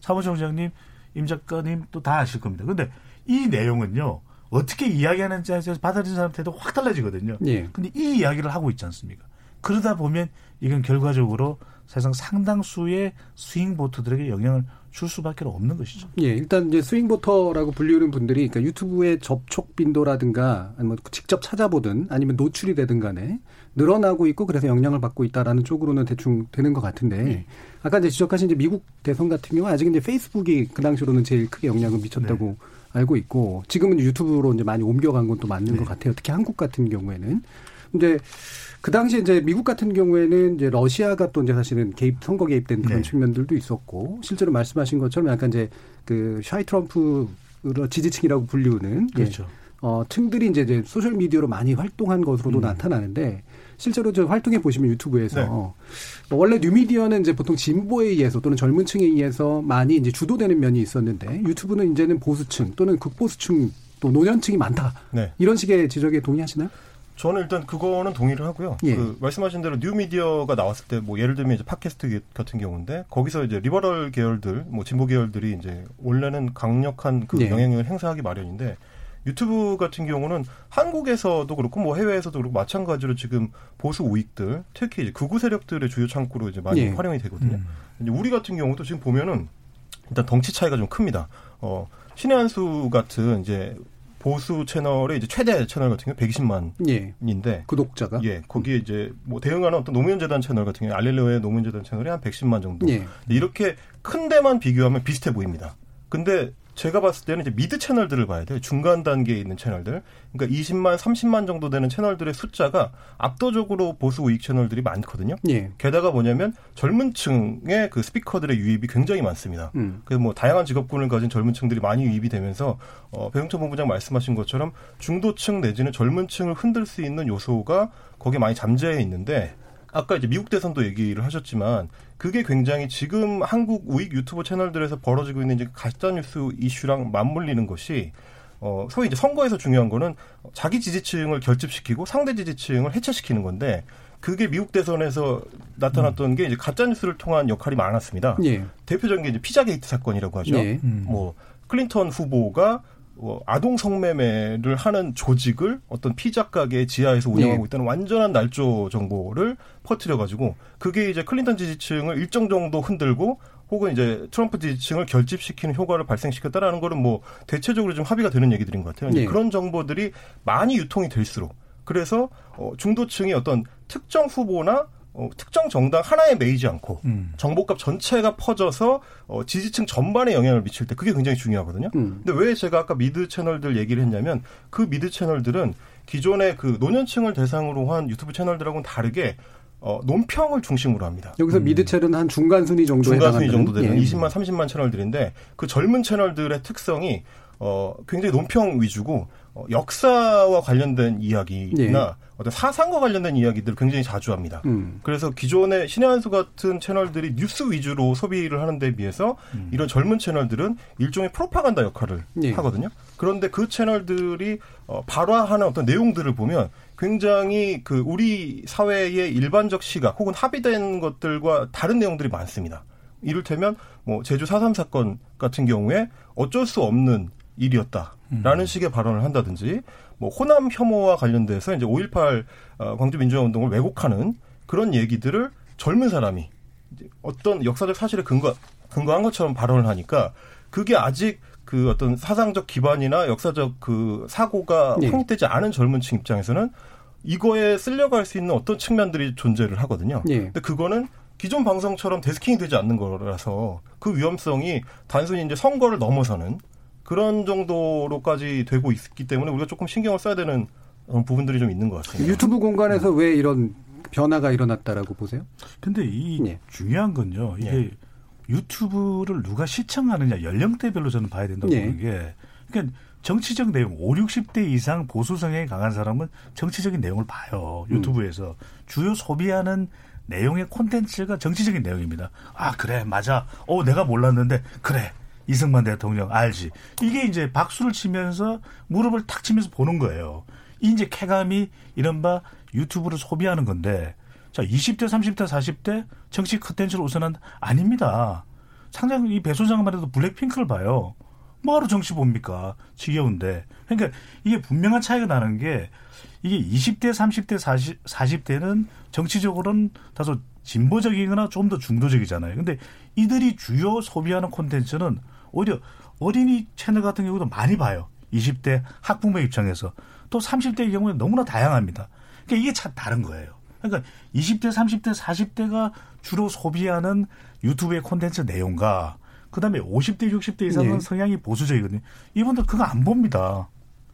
사무총장님 임 작가님 또 다 아실 겁니다. 근데 이 내용은요. 어떻게 이야기하는지에 서 받아들이는 사람한테도 확 달라지거든요. 예. 근데 이 이야기를 하고 있지 않습니까? 그러다 보면 이건 결과적으로 사실상 상당수의 스윙 보트들에게 영향을 줄 수밖에 없는 것이죠. 예, 일단 이제 스윙 보터라고 불리우는 분들이 그러니까 유튜브의 접촉 빈도라든가 아니면 직접 찾아보든 아니면 노출이 되든 간에 늘어나고 있고 그래서 영향을 받고 있다라는 쪽으로는 대충 되는 것 같은데 네. 아까 이제 지적하신 이제 미국 대선 같은 경우 아직 이제 페이스북이 그 당시로는 제일 크게 영향을 미쳤다고 네. 알고 있고 지금은 유튜브로 이제 많이 옮겨간 건 또 맞는 것 같아요. 특히 한국 같은 경우에는 근데 그 당시에 이제 미국 같은 경우에는 이제 러시아가 또 이제 사실은 개입 선거 개입된 그런 네. 측면들도 있었고 실제로 말씀하신 것처럼 약간 이제 그 샤이 트럼프 지지층이라고 불리우는 예, 그렇죠. 어, 층들이 이제, 이제 소셜 미디어로 많이 활동한 것으로도 음. 나타나는데 실제로 저 활동해 보시면 유튜브에서 네. 뭐 원래 뉴미디어는 이제 보통 진보에 의해서 또는 젊은 층에 의해서 많이 이제 주도되는 면이 있었는데 유튜브는 이제는 보수층 또는 극보수층 또 노년층이 많다. 네. 이런 식의 지적에 동의하시나요? 저는 일단 그거는 동의를 하고요. 예. 그 말씀하신 대로 뉴미디어가 나왔을 때 뭐 예를 들면 이제 팟캐스트 같은 경우인데 거기서 이제 liberal 계열들, 뭐 진보 계열들이 이제 원래는 강력한 그 예. 영향력을 행사하기 마련인데 유튜브 같은 경우는 한국에서도 그렇고 뭐 해외에서도 그렇고 마찬가지로 지금 보수 우익들, 특히 이제 극우 세력들의 주요 창구로 이제 많이 예. 활용이 되거든요. 음. 우리 같은 경우도 지금 보면은 일단 덩치 차이가 좀 큽니다. 어, 신의 한수 같은 이제 보수 채널의 이제 최대 채널 같은 경우 120만 예. 인데 구독자가 예, 거기에 이제 뭐 대응하는 어떤 노무현 재단 채널 같은 경우 알렐로의 노무현 재단 채널이 한 110만 정도. 예. 이렇게 큰 데만 비교하면 비슷해 보입니다. 근데 제가 봤을 때는 이제 미드 채널들을 봐야 돼요. 중간 단계에 있는 채널들. 그러니까 20만, 30만 정도 되는 채널들의 숫자가 압도적으로 보수 우익 채널들이 많거든요. 예. 게다가 뭐냐면 젊은 층의 그 스피커들의 유입이 굉장히 많습니다. 음. 그래서 뭐 다양한 직업군을 가진 젊은 층들이 많이 유입이 되면서 어, 배용천 본부장 말씀하신 것처럼 중도층 내지는 젊은 층을 흔들 수 있는 요소가 거기에 많이 잠재해 있는데 아까 이제 미국 대선도 얘기를 하셨지만 그게 굉장히 지금 한국 우익 유튜브 채널들에서 벌어지고 있는 이제 가짜 뉴스 이슈랑 맞물리는 것이 어, 소위 이제 선거에서 중요한 거는 자기 지지층을 결집시키고 상대 지지층을 해체시키는 건데 그게 미국 대선에서 나타났던 게 이제 가짜 뉴스를 통한 역할이 많았습니다. 예. 대표적인 게 이제 피자 게이트 사건이라고 하죠. 예. 음. 뭐 클린턴 후보가 어, 아동 성매매를 하는 조직을 어떤 피자 가게 지하에서 운영하고 예. 있다는 완전한 날조 정보를 퍼뜨려 가지고 그게 이제 클린턴 지지층을 일정 정도 흔들고 혹은 이제 트럼프 지지층을 결집시키는 효과를 발생시켰다라는 거는 뭐 대체적으로 좀 합의가 되는 얘기들인 것 같아요. 예. 그런 정보들이 많이 유통이 될수록 그래서 어, 중도층이 어떤 특정 후보나 어, 특정 정당 하나에 매이지 않고 음. 정보값 전체가 퍼져서 어, 지지층 전반에 영향을 미칠 때 그게 굉장히 중요하거든요. 음. 근데 왜 제가 아까 미드 채널들 얘기를 했냐면 그 미드 채널들은 기존의 그 노년층을 대상으로 한 유튜브 채널들하고는 다르게 어, 논평을 중심으로 합니다. 여기서 미드첼은 한 중간 순위 정도에 중간 순위 해당하는, 정도 되는 예. 20만, 30만 채널들인데 그 젊은 채널들의 특성이 어, 굉장히 논평 위주고 어, 역사와 관련된 이야기나 어떤 사상과 관련된 이야기들을 굉장히 자주 합니다. 음. 그래서 기존의 신의 한 수 같은 채널들이 뉴스 위주로 소비를 하는 데 비해서 이런 젊은 채널들은 일종의 프로파간다 역할을 예. 하거든요. 그런데 그 채널들이 어, 발화하는 어떤 내용들을 보면 굉장히 그 우리 사회의 일반적 시각 혹은 합의된 것들과 다른 내용들이 많습니다. 이를테면 뭐 제주 4.3 사건 같은 경우에 어쩔 수 없는 일이었다라는 식의 발언을 한다든지 뭐 호남 혐오와 관련돼서 이제 5.18 어, 광주 민주화 운동을 왜곡하는 그런 얘기들을 젊은 사람이 이제 어떤 역사적 사실에 근거 근거한 것처럼 발언을 하니까 그게 아직 그 어떤 사상적 기반이나 역사적 그 사고가 네. 확립되지 않은 젊은 층 입장에서는 이거에 쓸려고 할수 있는 어떤 측면들이 존재를 하거든요. 예. 근데 그거는 기존 방송처럼 데스킹이 되지 않는 거라서 그 위험성이 단순히 이제 선거를 넘어서는 그런 정도로까지 되고 있기 때문에 우리가 조금 신경을 써야 되는 어, 부분들이 좀 있는 것 같습니다. 유튜브 공간에서 왜 이런 변화가 일어났다라고 보세요? 근데 이 예. 중요한 건요. 이게 예. 유튜브를 누가 시청하느냐 연령대별로 저는 봐야 된다고 예. 보는 게 그러니까 정치적 내용 5, 60대 이상 보수 성향이 강한 사람은 정치적인 내용을 봐요. 유튜브에서 주요 소비하는 내용의 콘텐츠가 정치적인 내용입니다. 아 그래 맞아. 어 내가 몰랐는데 그래 이승만 대통령 알지. 이게 이제 박수를 치면서 무릎을 탁 치면서 보는 거예요. 이 이제 쾌감이 이른바 유튜브를 소비하는 건데 자 20대, 30대, 40대 정치 콘텐츠를 우선한 아닙니다. 상당히 이 배 소장만 해도 블랙핑크를 봐요. 뭐하러 정치 봅니까? 지겨운데. 그러니까 이게 분명한 차이가 나는 게 이게 20대, 30대, 40, 40대는 정치적으로는 다소 진보적이거나 좀 더 중도적이잖아요. 근데 이들이 주요 소비하는 콘텐츠는 오히려 어린이 채널 같은 경우도 많이 봐요. 20대 학부모 입장에서. 또 30대의 경우는 너무나 다양합니다. 그러니까 이게 참 다른 거예요. 그러니까 20대, 30대, 40대가 주로 소비하는 유튜브의 콘텐츠 내용과 그다음에 50대, 60대 이상은 네. 성향이 보수적이거든요. 이분들 그거 안 봅니다.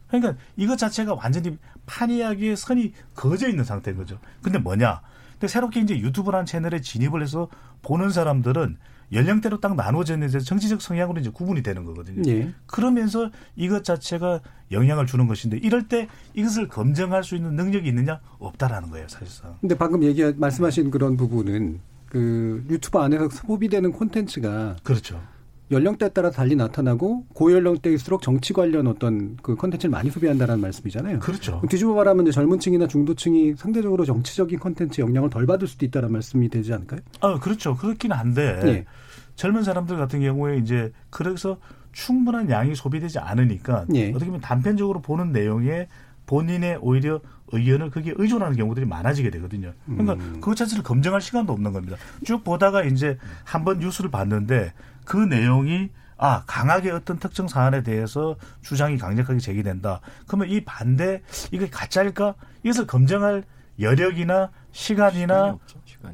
그러니까 이것 자체가 완전히 판이하기에 선이 그어져 있는 상태인 거죠. 근데 뭐냐? 근데 새롭게 이제 유튜브라는 채널에 진입을 해서 보는 사람들은 연령대로 딱 나눠져 있는데 정치적 성향으로 이제 구분이 되는 거거든요. 예. 그러면서 이것 자체가 영향을 주는 것인데 이럴 때 이것을 검증할 수 있는 능력이 있느냐? 없다라는 거예요, 사실상. 근데 방금 얘기 말씀하신 그런 부분은 그 유튜브 안에서 소비되는 콘텐츠가 그렇죠. 연령대에 따라 달리 나타나고 고연령대일수록 정치 관련 어떤 그 콘텐츠를 많이 소비한다는 말씀이잖아요. 그렇죠. 뒤집어 말하면 젊은층이나 중도층이 상대적으로 정치적인 콘텐츠 영향을 덜 받을 수도 있다는 말씀이 되지 않을까요? 아, 그렇죠. 그렇긴 한데 예. 젊은 사람들 같은 경우에 이제 그래서 충분한 양이 소비되지 않으니까 예. 어떻게 보면 단편적으로 보는 내용에 본인의 오히려 의견을 그게 의존하는 경우들이 많아지게 되거든요. 그러니까 음. 그것 자체를 검증할 시간도 없는 겁니다. 쭉 보다가 이제 한번 뉴스를 봤는데 그 내용이 아 강하게 어떤 특정 사안에 대해서 주장이 강력하게 제기된다. 그러면 이 반대 이게 가짜일까? 이것을 검증할 여력이나 시간이나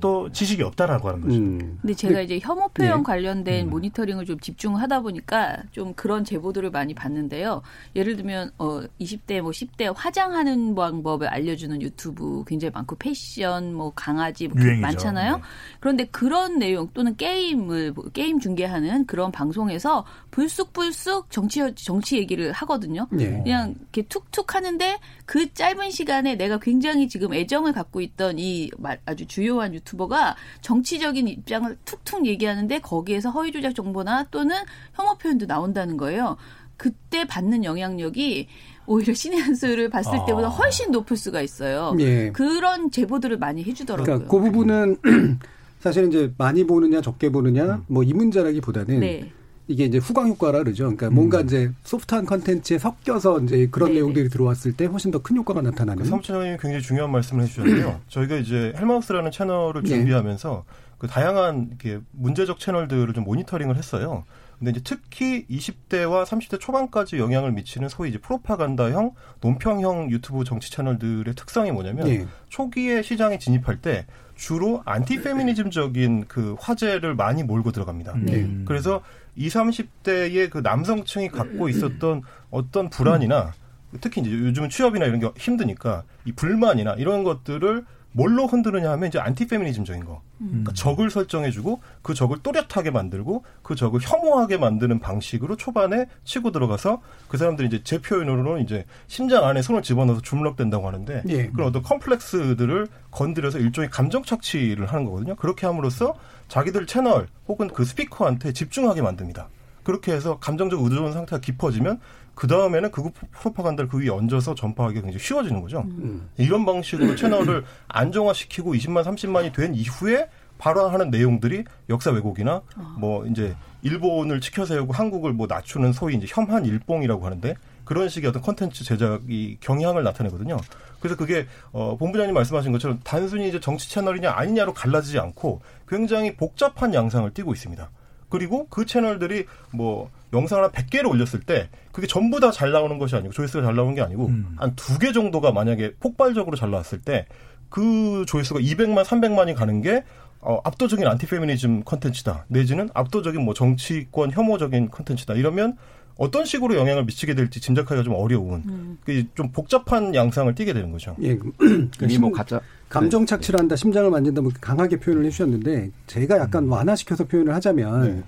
또 지식이 없다라고 하는 거죠. 음. 근데 제가 이제 혐오 표현 네. 관련된 음. 모니터링을 좀 집중하다 보니까 좀 그런 제보들을 많이 봤는데요. 예를 들면 어 20대 뭐 10대 화장하는 방법을 알려주는 유튜브 굉장히 많고 패션 뭐 강아지 뭐 유행이죠. 많잖아요. 네. 그런데 그런 내용 또는 게임을 게임 중계하는 그런 방송에서 불쑥불쑥 정치 정치 얘기를 하거든요. 예. 그냥 이렇게 툭툭 하는데 그 짧은 시간에 내가 굉장히 지금 애정을 갖고 있던 이 마- 아주 주요한 유튜 버가 정치적인 입장을 툭툭 얘기하는데 거기에서 허위 조작 정보나 또는 혐오 표현도 나온다는 거예요. 그때 받는 영향력이 오히려 신의 한 수를 봤을 아. 때보다 훨씬 높을 수가 있어요. 예. 그런 제보들을 많이 해주더라고요. 그러니까 그 부분은 사실 이제 많이 보느냐 적게 보느냐 뭐 이 문제라기보다는 네. 이게 이제 후광 효과라 그러죠. 그러니까 뭔가 이제 소프트한 컨텐츠에 섞여서 이제 그런 네네. 내용들이 들어왔을 때 훨씬 더 큰 효과가 나타나는. 그 처장님 굉장히 중요한 말씀을 해주셨는데요. 저희가 이제 헬마우스라는 채널을 네. 준비하면서 그 다양한 이렇게 문제적 채널들을 좀 모니터링을 했어요. 근데 이제 특히 20대와 30대 초반까지 영향을 미치는 소위 이제 프로파간다형, 논평형 유튜브 정치 채널들의 특성이 뭐냐면 예. 초기에 시장에 진입할 때 주로 안티 페미니즘적인 그 화제를 많이 몰고 들어갑니다. 네. 그래서 20, 30대의 그 남성층이 갖고 있었던 어떤 불안이나 특히 이제 요즘은 취업이나 이런 게 힘드니까 이 불만이나 이런 것들을 뭘로 흔드느냐 하면 이제 안티 페미니즘적인 거. 그러니까 적을 설정해주고 그 적을 또렷하게 만들고 그 적을 혐오하게 만드는 방식으로 초반에 치고 들어가서 그 사람들이 이제 제 표현으로는 이제 심장 안에 손을 집어넣어서 주물럭댄다고 하는데 예. 그런 어떤 컴플렉스들을 건드려서 일종의 감정 착취를 하는 거거든요. 그렇게 함으로써 자기들 채널 혹은 그 스피커한테 집중하게 만듭니다. 그렇게 해서 감정적 의존 상태가 깊어지면 그 다음에는 그 프로파간다를 그 위에 얹어서 전파하기가 굉장히 쉬워지는 거죠. 음. 이런 방식으로 채널을 안정화시키고 20만, 30만이 된 이후에 발화하는 내용들이 역사 왜곡이나 뭐 이제 일본을 치켜 세우고 한국을 뭐 낮추는 소위 이제 혐한 일봉이라고 하는데 그런 식의 어떤 컨텐츠 제작이 경향을 나타내거든요. 그래서 그게 어 본부장님 말씀하신 것처럼 단순히 이제 정치 채널이냐 아니냐로 갈라지지 않고 굉장히 복잡한 양상을 띠고 있습니다. 그리고 그 채널들이 뭐 영상을 한 100개를 올렸을 때 그게 전부 다 잘 나오는 것이 아니고 조회수가 잘 나오는 게 아니고 음. 한두 개 정도가 만약에 폭발적으로 잘 나왔을 때 그 조회수가 200만, 300만이 가는 게 어, 압도적인 안티페미니즘 컨텐츠다. 내지는 압도적인 뭐 정치권 혐오적인 컨텐츠다. 이러면 어떤 식으로 영향을 미치게 될지 짐작하기가 좀 어려운 음. 그좀 복잡한 양상을 띠게 되는 거죠. 예. 이미 뭐 가짜 감정 착취를 한다, 심장을 만진다, 뭐 강하게 표현을 해주셨는데 제가 약간 완화시켜서 표현을 하자면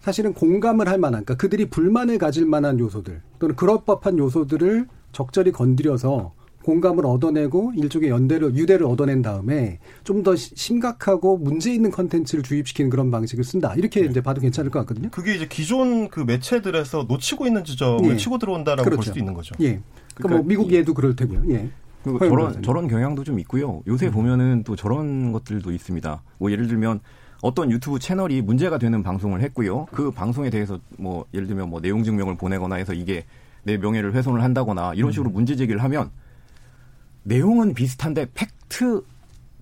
사실은 공감을 할 만한, 그러니까 그들이 불만을 가질 만한 요소들 또는 그럴 법한 요소들을 적절히 건드려서 공감을 얻어내고 일종의 연대를 유대를 얻어낸 다음에 좀 더 심각하고 문제 있는 컨텐츠를 주입시키는 그런 방식을 쓴다 이렇게 이제 봐도 괜찮을 것 같거든요. 그게 이제 기존 그 매체들에서 놓치고 있는 지점을 예. 치고 들어온다라고 볼 그렇죠. 수도 있는 거죠. 예. 그러니까, 그러니까 뭐 미국 예도 그럴 테고요. 예. 그리고 저런 변호사님. 저런 경향도 좀 있고요. 요새 보면은 또 저런 것들도 있습니다. 뭐 예를 들면 어떤 유튜브 채널이 문제가 되는 방송을 했고요. 그 방송에 대해서 뭐 예를 들면 뭐 내용 증명을 보내거나 해서 이게 내 명예를 훼손을 한다거나 이런 식으로 문제 제기를 하면 내용은 비슷한데 팩트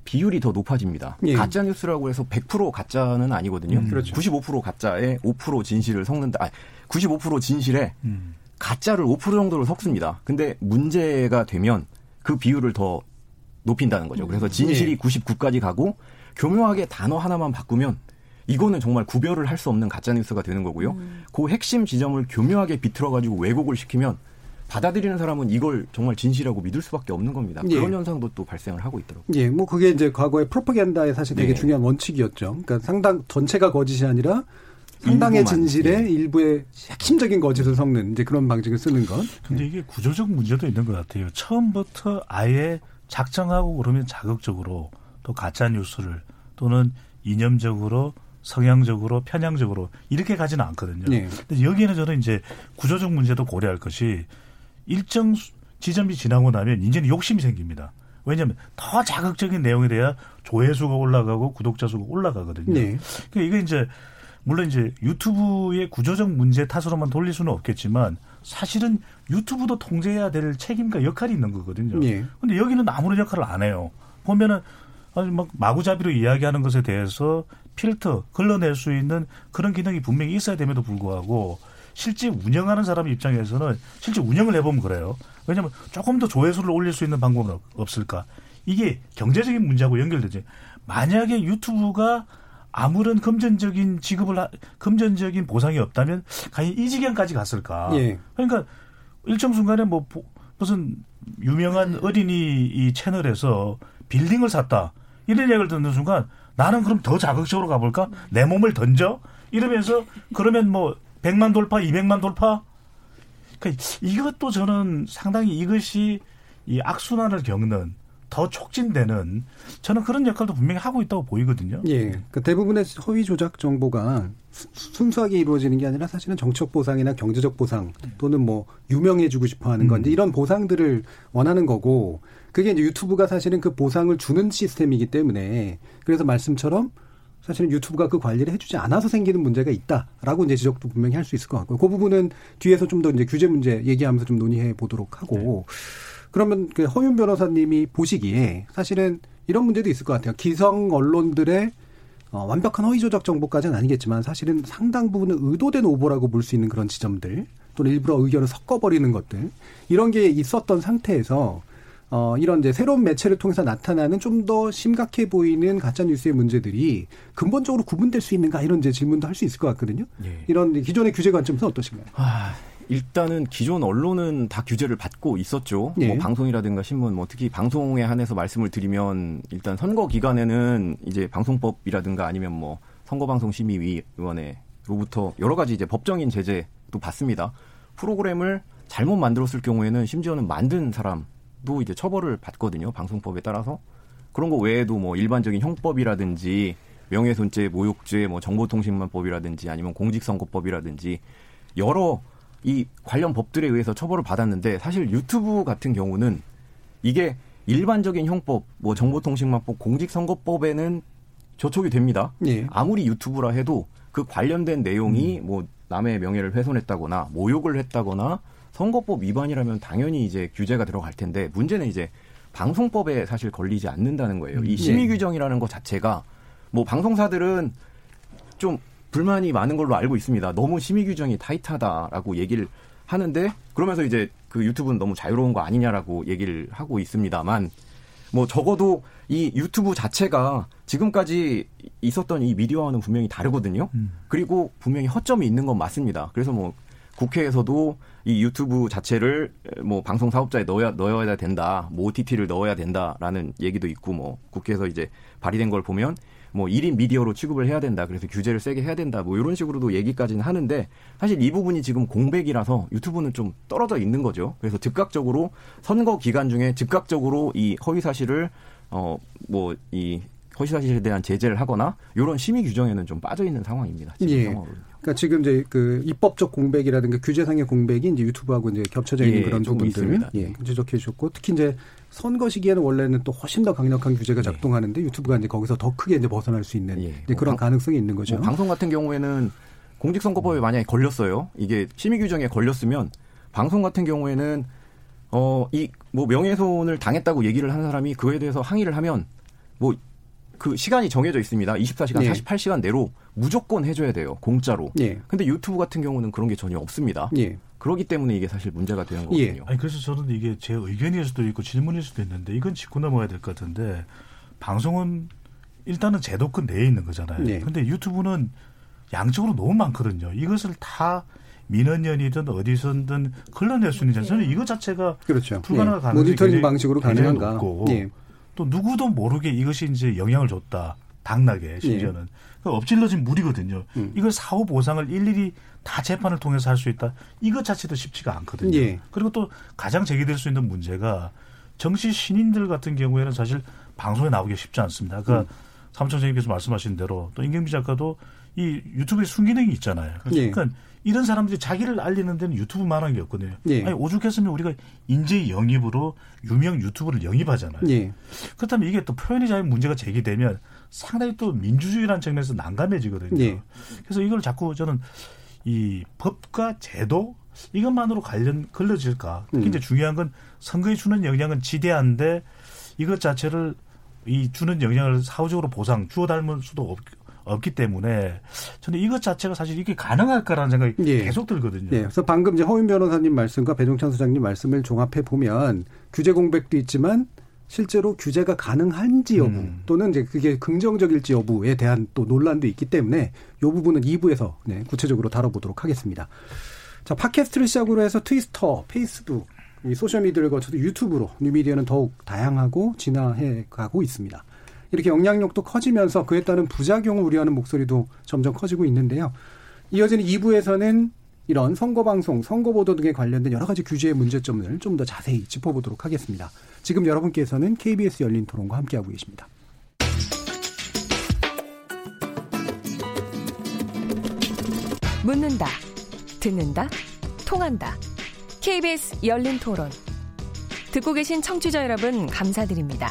비율이 더 높아집니다. 예. 가짜 뉴스라고 해서 100% 가짜는 아니거든요. 음, 그렇죠. 95% 가짜에 5% 진실을 섞는다. 아, 95% 진실에 음. 가짜를 5% 정도로 섞습니다. 근데 문제가 되면 그 비율을 더 높인다는 거죠. 그래서 진실이 예. 99까지 가고 교묘하게 단어 하나만 바꾸면 이거는 정말 구별을 할 수 없는 가짜 뉴스가 되는 거고요. 그 핵심 지점을 교묘하게 비틀어 가지고 왜곡을 시키면 받아들이는 사람은 이걸 정말 진실이라고 믿을 수밖에 없는 겁니다. 예. 그런 현상도 또 발생을 하고 있더라고요. 예, 뭐 그게 이제 과거의 프로파간다의 사실 되게 네. 중요한 원칙이었죠. 그러니까 상당 전체가 거짓이 아니라 상당의 진실에 예. 일부의 핵심적인 거짓을 섞는 이제 그런 방식을 쓰는 것. 근데 이게 구조적 문제도 있는 것 같아요. 처음부터 아예 작정하고 그러면 자극적으로 또 가짜 뉴스를 또는 이념적으로 성향적으로 편향적으로 이렇게 가지는 않거든요. 네. 근데 여기에는 저는 이제 구조적 문제도 고려할 것이 일정 수- 지점이 지나고 나면 이제는 욕심이 생깁니다. 왜냐하면 더 자극적인 내용에 대해 조회수가 올라가고 구독자 수가 올라가거든요. 네. 그러니까 이게 이제 물론 이제 유튜브의 구조적 문제 탓으로만 돌릴 수는 없겠지만 사실은 유튜브도 통제해야 될 책임과 역할이 있는 거거든요. 예. 근데 여기는 아무런 역할을 안 해요. 보면은 아주 막 마구잡이로 이야기하는 것에 대해서 필터 걸러낼 수 있는 그런 기능이 분명히 있어야 됨에도 불구하고 실제 운영하는 사람 입장에서는 실제 운영을 해보면 그래요. 왜냐하면 조금 더 조회수를 올릴 수 있는 방법은 없- 없을까? 이게 경제적인 문제하고 연결되지. 만약에 유튜브가 아무런 금전적인 지급을 하- 금전적인 보상이 없다면 과연 이 지경까지 갔을까? 예. 그러니까 일정 순간에 뭐 보- 무슨 유명한 어린이 이 채널에서 빌딩을 샀다 이런 얘기를 듣는 순간 나는 그럼 더 자극적으로 가볼까? 내 몸을 던져 이러면서 그러면 뭐 100만 돌파, 200만 돌파? 그러니까 이것도 저는 상당히 이것이 이 악순환을 겪는 더 촉진되는 저는 그런 역할도 분명히 하고 있다고 보이거든요. 예. 그 대부분의 허위 조작 정보가 수- 순수하게 이루어지는 게 아니라 사실은 정치적 보상이나 경제적 보상 또는 뭐 유명해지고 싶어 하는 건 이제 이런 보상들을 원하는 거고 그게 이제 유튜브가 사실은 그 보상을 주는 시스템이기 때문에 그래서 말씀처럼 사실은 유튜브가 그 관리를 해주지 않아서 생기는 문제가 있다라고 이제 지적도 분명히 할 수 있을 것 같고요. 그 부분은 뒤에서 좀 더 이제 규제 문제 얘기하면서 좀 논의해 보도록 하고 그러면 그 허윤 변호사님이 보시기에 사실은 이런 문제도 있을 것 같아요. 기성 언론들의 어, 완벽한 허위 조작 정보까지는 아니겠지만 사실은 상당 부분은 의도된 오보라고 볼 수 있는 그런 지점들 또는 일부러 의견을 섞어버리는 것들 이런 게 있었던 상태에서 어, 이런 이제 새로운 매체를 통해서 나타나는 좀 더 심각해 보이는 가짜 뉴스의 문제들이 근본적으로 구분될 수 있는가 이런 이제 질문도 할 수 있을 것 같거든요. 예. 이런 기존의 규제 관점에서 어떠신가요? 아, 일단은 기존 언론은 다 규제를 받고 있었죠. 예. 뭐 방송이라든가 신문, 뭐 특히 방송에 한해서 말씀을 드리면 일단 선거 기간에는 이제 방송법이라든가 아니면 뭐 선거방송심의위원회로부터 여러 가지 이제 법정인 제재도 받습니다. 프로그램을 잘못 만들었을 경우에는 심지어는 만든 사람도 이제 처벌을 받거든요. 방송법에 따라서. 그런 거 외에도 뭐 일반적인 형법이라든지 명예훼손죄, 모욕죄, 뭐 정보통신망법이라든지 아니면 공직선거법이라든지 여러 이 관련 법들에 의해서 처벌을 받았는데 사실 유튜브 같은 경우는 이게 일반적인 형법, 뭐 정보통신망법, 공직선거법에는 저촉이 됩니다. 예. 아무리 유튜브라 해도 그 관련된 내용이 뭐 남의 명예를 훼손했다거나 모욕을 했다거나 선거법 위반이라면 당연히 이제 규제가 들어갈 텐데 문제는 이제 방송법에 사실 걸리지 않는다는 거예요. 이 심의 네. 규정이라는 것 자체가 뭐 방송사들은 좀 불만이 많은 걸로 알고 있습니다. 너무 심의 규정이 타이트하다라고 얘기를 하는데 그러면서 이제 그 유튜브는 너무 자유로운 거 아니냐라고 얘기를 하고 있습니다만 뭐 적어도 이 유튜브 자체가 지금까지 있었던 이 미디어와는 분명히 다르거든요. 그리고 분명히 허점이 있는 건 맞습니다. 그래서 뭐 국회에서도 이 유튜브 자체를 뭐 방송 사업자에 넣어야 넣어야 된다, 뭐 OTT를 넣어야 된다라는 얘기도 있고 뭐 국회에서 이제 발의된 걸 보면 뭐 1인 미디어로 취급을 해야 된다. 그래서 규제를 세게 해야 된다. 뭐 이런 식으로도 얘기까지는 하는데 사실 이 부분이 지금 공백이라서 유튜브는 좀 떨어져 있는 거죠. 그래서 즉각적으로 선거 기간 중에 즉각적으로 이 허위 사실을 어뭐이 허위 사실에 대한 제재를 하거나 이런 심의 규정에는 좀 빠져 있는 상황입니다. 지금 예. 상황으로는요. 그러니까 지금 이제 그 입법적 공백이라든가 규제상의 공백이 이제 유튜브하고 이제 겹쳐져 있는 예, 그런 조금 부분들 있습니다. 예, 지적해 주셨고 특히 이제 선거 시기에는 원래는 또 훨씬 더 강력한 규제가 작동하는데 유튜브가 이제 거기서 더 크게 이제 벗어날 수 있는 예. 이제 그런 뭐 방- 가능성이 있는 거죠. 뭐 방송 같은 경우에는 공직선거법에 만약에 걸렸어요. 이게 심의 규정에 걸렸으면 방송 같은 경우에는 어 이 뭐 명예훼손을 당했다고 얘기를 하는 사람이 그에 대해서 항의를 하면 뭐 그 시간이 정해져 있습니다. 24시간, 예. 48시간 내로 무조건 해줘야 돼요. 공짜로. 예. 근데 유튜브 같은 경우는 그런 게 전혀 없습니다. 예. 그렇기 때문에 이게 사실 문제가 되는 예. 거거든요. 아니 그래서 저는 이게 제 의견일 수도 있고 질문일 수도 있는데 이건 짚고 넘어가야 될 것 같은데 방송은 일단은 제도권 내에 있는 거잖아요. 네. 근데 유튜브는 양쪽으로 너무 많거든요. 이것을 다 민원연이든 어디서든 걸러낼 수 있는 저는 이거 자체가 그렇죠. 불가능한 예. 가능성이 모니터링 방식으로 가능한가? 높고 예. 또 누구도 모르게 이것이 이제 영향을 줬다. 당나게 심지어는 그 엎질러진 물이거든요. 예. 음. 이걸 사후 보상을 일일이 다 재판을 통해서 할 수 있다. 이것 자체도 쉽지가 않거든요. 예. 그리고 또 가장 제기될 수 있는 문제가 정치 신인들 같은 경우에는 사실 방송에 나오기 쉽지 않습니다. 아까 음. 사무총장님께서 말씀하신 대로 또 임경비 작가도 이 유튜브에 순기능이 있잖아요. 예. 그러니까 이런 사람들이 자기를 알리는 데는 유튜브만 한 게 없거든요. 예. 아니, 오죽했으면 우리가 인재 영입으로 유명 유튜브를 영입하잖아요. 예. 그렇다면 이게 또 표현의 자유 문제가 제기되면 상당히 또 민주주의라는 측면에서 난감해지거든요. 예. 그래서 이걸 자꾸 저는 이 법과 제도 이것만으로 관련 걸러질까. 특히 음. 이제 중요한 건 선거에 주는 영향은 지대한데 이것 자체를 이 주는 영향을 사후적으로 보상 주어 닮을 수도 없, 없기 때문에 저는 이것 자체가 사실 이게 가능할까라는 생각이 예. 계속 들거든요. 예, 그래서 방금 이제 허윤 변호사님 말씀과 배종찬 소장님 말씀을 종합해 보면 규제 공백도 있지만 실제로 규제가 가능한지 여부 음. 또는 이제 그게 긍정적일지 여부에 대한 또 논란도 있기 때문에 이 부분은 2부에서 네, 구체적으로 다뤄보도록 하겠습니다. 자, 팟캐스트를 시작으로 해서 트위스터, 페이스북, 이 소셜미디어를 거쳐서 유튜브로 뉴미디어는 더욱 다양하고 진화해 가고 있습니다. 이렇게 영향력도 커지면서 그에 따른 부작용을 우려하는 목소리도 점점 커지고 있는데요. 이어지는 2부에서는 이런 선거 방송, 선거 보도 등에 관련된 여러 가지 규제의 문제점을 좀 더 자세히 짚어보도록 하겠습니다. 지금 여러분께서는 KBS 열린 토론과 함께하고 계십니다. 묻는다, 듣는다, 통한다. KBS 열린 토론. 듣고 계신 청취자 여러분, 감사드립니다.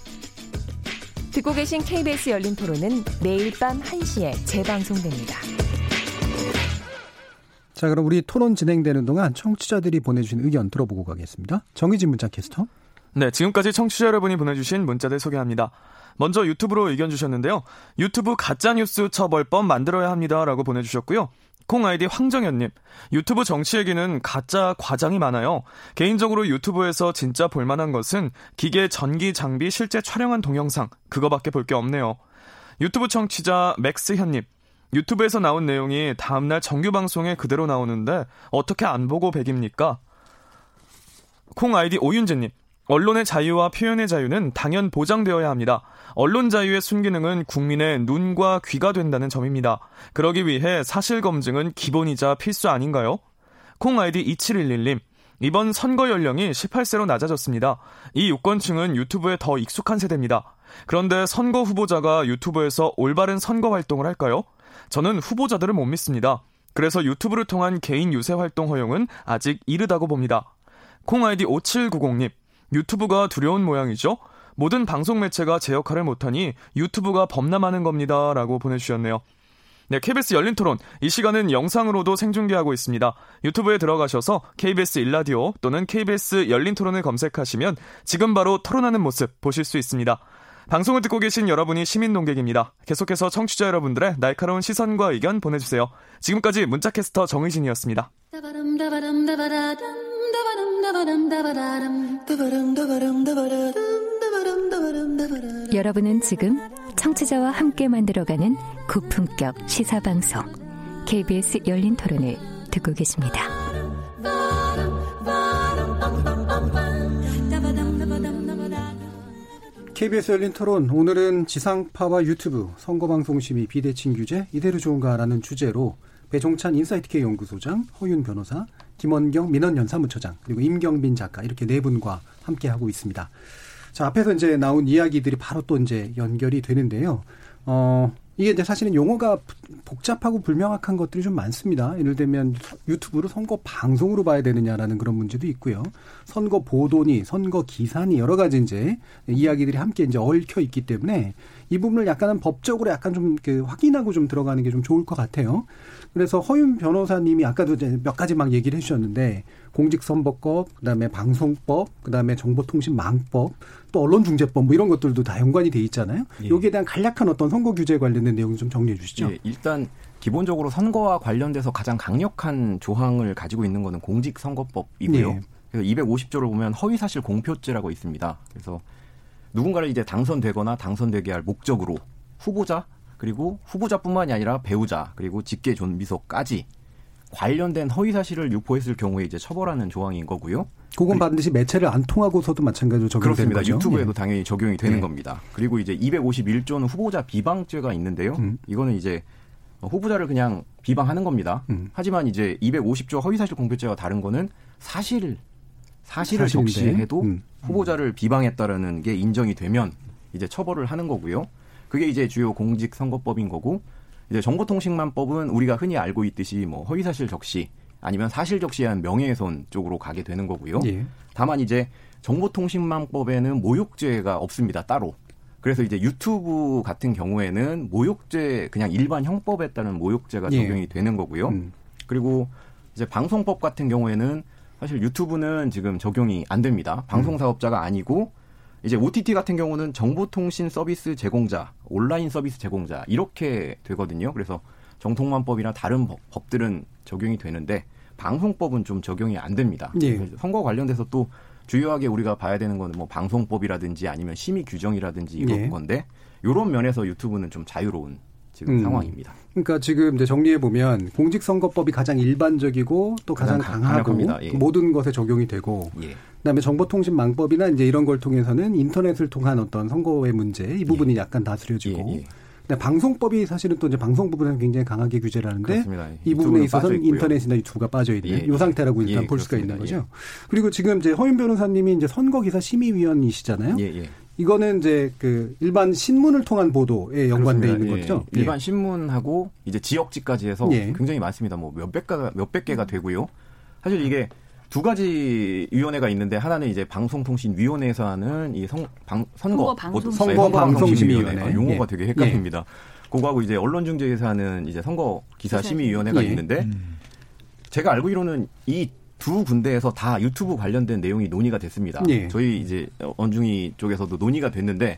듣고 계신 KBS 열린 토론은 매일 밤 1시에 재방송됩니다. 자, 그럼 우리 토론 진행되는 동안 청취자들이 보내주신 의견 들어보고 가겠습니다. 정의진 문자 캐스터. 네, 지금까지 청취자 여러분이 보내주신 문자들 소개합니다. 먼저 유튜브로 의견 주셨는데요. 유튜브 가짜뉴스 처벌법 만들어야 합니다라고 보내주셨고요. 콩 아이디 황정현님, 유튜브 정치 얘기는 가짜 과장이 많아요. 개인적으로 유튜브에서 진짜 볼만한 것은 기계 전기 장비 실제 촬영한 동영상, 그거밖에 볼 게 없네요. 유튜브 청취자 맥스현님, 유튜브에서 나온 내용이 다음날 정규 방송에 그대로 나오는데 어떻게 안 보고 백입니까? 콩 아이디 오윤재님, 언론의 자유와 표현의 자유는 당연 보장되어야 합니다. 언론 자유의 순기능은 국민의 눈과 귀가 된다는 점입니다. 그러기 위해 사실 검증은 기본이자 필수 아닌가요? 콩 아이디 2711님. 이번 선거 연령이 18세로 낮아졌습니다. 이 유권층은 유튜브에 더 익숙한 세대입니다. 그런데 선거 후보자가 유튜브에서 올바른 선거 활동을 할까요? 저는 후보자들을 못 믿습니다. 그래서 유튜브를 통한 개인 유세 활동 허용은 아직 이르다고 봅니다. 콩 아이디 5790님. 유튜브가 두려운 모양이죠? 모든 방송 매체가 제 역할을 못하니 유튜브가 범람하는 겁니다. 라고 보내주셨네요. 네, KBS 열린 토론. 이 시간은 영상으로도 생중계하고 있습니다. 유튜브에 들어가셔서 KBS 일라디오 또는 KBS 열린 토론을 검색하시면 지금 바로 토론하는 모습 보실 수 있습니다. 방송을 듣고 계신 여러분이 시민 농객입니다. 계속해서 청취자 여러분들의 날카로운 시선과 의견 보내주세요. 지금까지 문자캐스터 정의진이었습니다. 여러분은 지금 청취자와 함께 만들어가는 고품격 시사방송 KBS 열린 토론을 듣고 계십니다. KBS 열린 토론 오늘은 지상파와 유튜브 선거방송심의 비대칭 규제 이대로 좋은가라는 주제로 배종찬 인사이트K 연구소장, 허윤 변호사, 김원경 민원연 사무처장 그리고 임경빈 작가 이렇게 네 분과 함께 하고 있습니다. 자 앞에서 이제 나온 이야기들이 바로 또 이제 연결이 되는데요. 어 이게 이제 사실은 용어가 복잡하고 불명확한 것들이 좀 많습니다. 예를 들면 유튜브를 선거 방송으로 봐야 되느냐라는 그런 문제도 있고요. 선거 보도니 선거 기사니 여러 가지 이제 이야기들이 함께 이제 얽혀 있기 때문에 이 부분을 약간은 법적으로 약간 좀 그 확인하고 좀 들어가는 게 좀 좋을 것 같아요. 그래서 허윤 변호사님이 아까도 이제 몇 가지 막 얘기를 해주셨는데 공직선거법, 그다음에 방송법, 그다음에 정보통신망법, 또 언론중재법 뭐 이런 것들도 다 연관이 돼 있잖아요. 예. 여기에 대한 간략한 어떤 선거 규제에 관련된 내용 좀 정리해 주시죠. 예, 일단 기본적으로 선거와 관련돼서 가장 강력한 조항을 가지고 있는 것은 공직선거법이고요. 예. 그래서 250조를 보면 허위사실 공표죄라고 있습니다. 그래서 누군가를 이제 당선되거나 당선되게 할 목적으로 후보자 그리고 후보자뿐만이 아니라 배우자 그리고 직계 존비속까지 관련된 허위 사실을 유포했을 경우에 이제 처벌하는 조항인 거고요. 그건 반드시 매체를 안 통하고서도 마찬가지로 적용되는. 거죠. 유튜브에도 예. 당연히 적용이 되는 예. 겁니다. 그리고 이제 251조는 후보자 비방죄가 있는데요. 음. 이거는 이제 후보자를 그냥 비방하는 겁니다. 음. 하지만 이제 250조 허위사실 공표죄와 다른 거는 사실 사실을 사실인데. 적시해도 음. 후보자를 비방했다라는 게 인정이 되면 이제 처벌을 하는 거고요. 그게 이제 주요 공직선거법인 거고 이제 정보통신망법은 우리가 흔히 알고 있듯이 뭐 허위사실 적시 아니면 사실 적시에 한 명예훼손 쪽으로 가게 되는 거고요. 예. 다만 이제 정보통신망법에는 모욕죄가 없습니다. 따로. 그래서 이제 유튜브 같은 경우에는 모욕죄 그냥 일반 형법에 따른 모욕죄가 예. 적용이 되는 거고요. 음. 그리고 이제 방송법 같은 경우에는 사실 유튜브는 지금 적용이 안 됩니다. 방송 사업자가 아니고 이제 OTT 같은 경우는 정보통신 서비스 제공자, 온라인 서비스 제공자 이렇게 되거든요. 그래서 정통만법이나 다른 법, 법들은 적용이 되는데 방송법은 좀 적용이 안 됩니다. 예. 선거 관련돼서 또 주요하게 우리가 봐야 되는 거는 뭐 방송법이라든지 아니면 심의 규정이라든지 이런 예. 건데 이런 면에서 유튜브는 좀 자유로운 지금 음. 상황입니다. 그러니까 지금 이제 정리해 보면 공직선거법이 가장 일반적이고 또 가장, 가장 강하고. 예. 모든 것에 적용이 되고 예. 그다음에 정보통신망법이나 이제 이런 걸 통해서는 인터넷을 통한 어떤 선거의 문제 이 부분이 약간 다스려지고 예, 예. 근데 방송법이 사실은 또 이제 방송 부분에는 굉장히 강하게 규제를 하는데. 이 부분에 있어서는. 인터넷이나 유튜브가 빠져 있는 예, 이 상태라고 일단 예, 볼 수가 그렇습니다. 있는 거죠. 그리고 지금 이제 허윤 변호사님이 이제 선거기사 심의위원이시잖아요. 예, 예. 이거는 이제 그 일반 신문을 통한 보도에 연관돼 그렇습니다. 있는 예, 거죠. 예. 일반 신문하고 이제 지역지까지 해서 예. 굉장히 많습니다. 뭐 몇백 가 몇백 개가 되고요. 사실 이게 두 가지 위원회가 있는데 하나는 이제 방송통신위원회에서 하는 이 선, 방, 선거 선거 방송- 네, 선거 방송심의위원회. 아, 용어가 되게 헷갈립니다. 그거하고 이제 언론중재에서 하는 이제 선거 기사 심의위원회가 예. 있는데 제가 알고기로는 이 두 군데에서 다 유튜브 관련된 내용이 논의가 됐습니다. 예. 저희 이제 언중이 쪽에서도 논의가 됐는데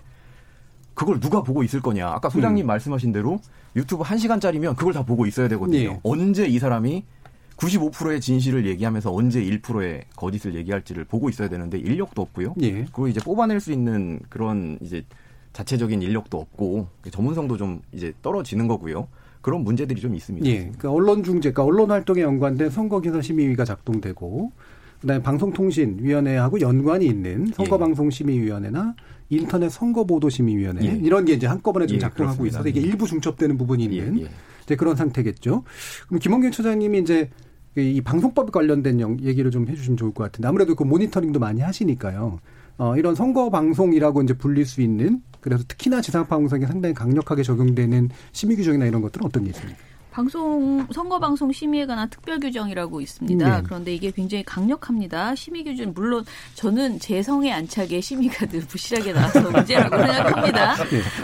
그걸 누가 보고 있을 거냐. 아까 소장님 말씀하신 대로 유튜브 1시간짜리면 그걸 다 보고 있어야 되거든요. 예. 언제 이 사람이 95%의 진실을 얘기하면서 언제 1%의 거짓을 얘기할지를 보고 있어야 되는데 인력도 없고요. 예. 그걸 이제 뽑아낼 수 있는 그런 이제 자체적인 인력도 없고 전문성도 좀 이제 떨어지는 거고요. 그런 문제들이 좀 있습니다. 예. 그러니까 언론 중재, 그러니까 언론 활동에 연관된 선거기사 심의위가 작동되고 그다음에 방송통신위원회하고 연관이 있는 선거방송심의위원회나 인터넷 선거보도심의위원회 예. 이런 게 이제 한꺼번에 좀 예, 작동하고 그렇습니다. 있어서 이게 일부 중첩되는 부분이 있는 예, 예. 이제 그런 상태겠죠. 그럼 김원경 처장님이 이제 이 방송법 관련된 영- 얘기를 좀 해주시면 좋을 것 같은데 아무래도 그 모니터링도 많이 하시니까요. 어, 이런 선거 방송이라고 이제 불릴 수 있는 그래서 특히나 지상파 방송에 상당히 강력하게 적용되는 심의 규정이나 이런 것들은 어떤 게 있습니까? 방송 선거 방송 심의에 관한 특별 규정이라고 있습니다. 네. 그런데 이게 굉장히 강력합니다. 심의 규정 물론 저는 제 성에 안착에 심의가 늘 부실하게 나와서 문제라고 생각합니다.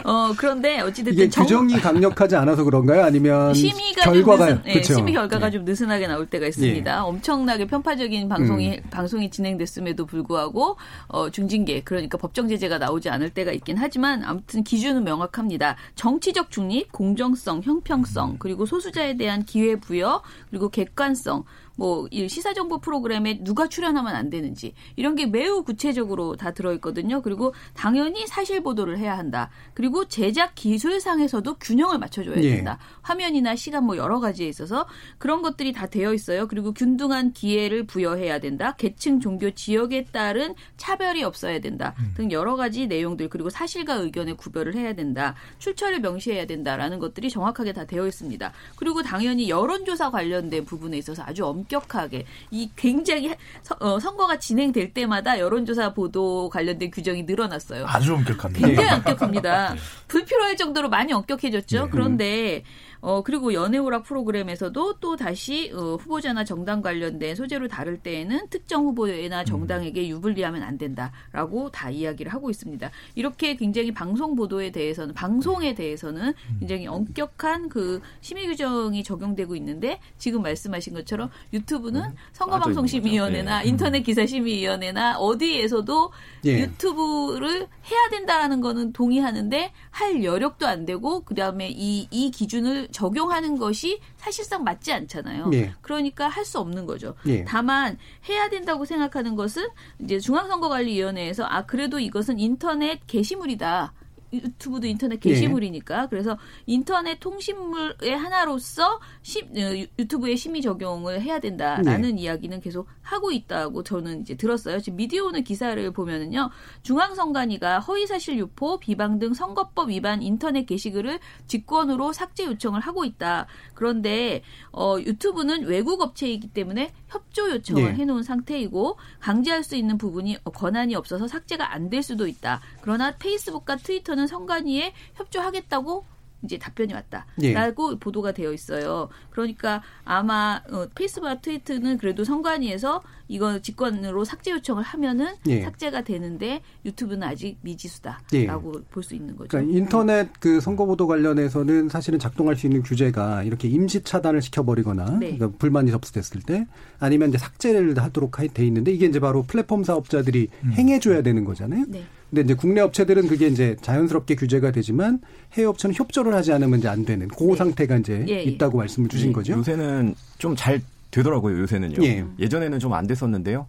어 그런데 어찌됐든 이게 정- 규정이 강력하지 않아서 그런가요? 아니면 심의가 결과가 좀 느슨, 예? 심의 결과가 예. 좀 느슨하게 나올 때가 있습니다. 엄청나게 편파적인 방송이 방송이 진행됐음에도 불구하고 어, 중징계 그러니까 법정 제재가 나오지 않을 때가 있긴 하지만 아무튼 기준은 명확합니다. 정치적 중립, 공정성, 형평성 그리고 소 수자에 대한 기회 부여 그리고 객관성 뭐 시사 정보 프로그램에 누가 출연하면 안 되는지 이런 게 매우 구체적으로 다 들어 있거든요. 그리고 당연히 사실 보도를 해야 한다. 그리고 제작 기술상에서도 균형을 맞춰줘야 예. 된다. 화면이나 시간 뭐 여러 가지에 있어서 그런 것들이 다 되어 있어요. 그리고 균등한 기회를 부여해야 된다. 계층, 종교, 지역에 따른 차별이 없어야 된다. 등 여러 가지 내용들 그리고 사실과 의견의 구별을 해야 된다. 출처를 명시해야 된다라는 것들이 정확하게 다 되어 있습니다. 그리고 당연히 여론조사 관련된 부분에 있어서 아주 엄 격하게 이 굉장히 서- 어, 선거가 진행될 때마다 여론조사 보도 관련된 규정이 늘어났어요. 아주 엄격합니다. 굉장히 엄격합니다. 불필요할 정도로 많이 엄격해졌죠. 네. 그런데 어 그리고 연애오락 프로그램에서도 또 다시 어, 후보자나 정당 관련된 소재로 다룰 때에는 특정 후보나 정당에게 유불리하면 안 된다라고 다 이야기를 하고 있습니다. 이렇게 굉장히 방송 보도에 대해서는 방송에 대해서는 굉장히 엄격한 그 심의 규정이 적용되고 있는데 지금 말씀하신 것처럼 유튜브는 선거방송심의위원회나 빠져 있는 거죠. 네. 인터넷 기사심의위원회나 어디에서도 예. 유튜브를 해야 된다라는 거는 동의하는데 할 여력도 안 되고 그다음에 이 이 기준을 적용하는 것이 사실상 맞지 않잖아요. 예. 그러니까 할 수 없는 거죠. 예. 다만 해야 된다고 생각하는 것은 이제 중앙선거관리위원회에서 아 그래도 이것은 인터넷 게시물이다. 유튜브도 인터넷 예. 게시물이니까 그래서 인터넷 통신물의 하나로서 시, 어, 유- 유튜브에 심의 적용을 해야 된다라는 네. 이야기는 계속 하고 있다고 저는 이제 들었어요. 지금 미디어오늘 기사를 보면은요, 중앙선관위가 허위사실 유포, 비방 등 선거법 위반 인터넷 게시글을 직권으로 삭제 요청을 하고 있다. 그런데 어, 유튜브는 외국 업체이기 때문에 협조 요청을 네. 해놓은 상태이고 강제할 수 있는 부분이 어, 권한이 없어서 삭제가 안 될 수도 있다. 그러나 페이스북과 트위터는 선관위에 협조하겠다고 이제 답변이 예. 왔다라고 보도가 되어 있어요. 그러니까 아마 어, 페이스북과 트위터는 그래도 선관위에서 이거 직권으로 삭제 요청을 하면은 예. 삭제가 되는데 유튜브는 아직 예. 미지수다라고 볼수 있는 거죠. 그러니까 인터넷 그 선거 보도 관련해서는 사실은 작동할 수 있는 규제가 이렇게 임시 차단을 시켜버리거나 네. 그러니까 불만이 접수됐을 때 아니면 이제 삭제를 하도록 하- 돼 있는데 이게 이제 바로 플랫폼 사업자들이 행해줘야 되는 거잖아요. 네. 근데 이제 국내 업체들은 그게 이제 자연스럽게 규제가 되지만 해외 업체는 협조를 하지 않으면 이제 안 되는 그 상태가 이제 예, 예. 있다고 말씀을 주신 거죠. 요새는 좀 잘 되더라고요. 요새는요. 예. 예전에는 좀 안 됐었는데요.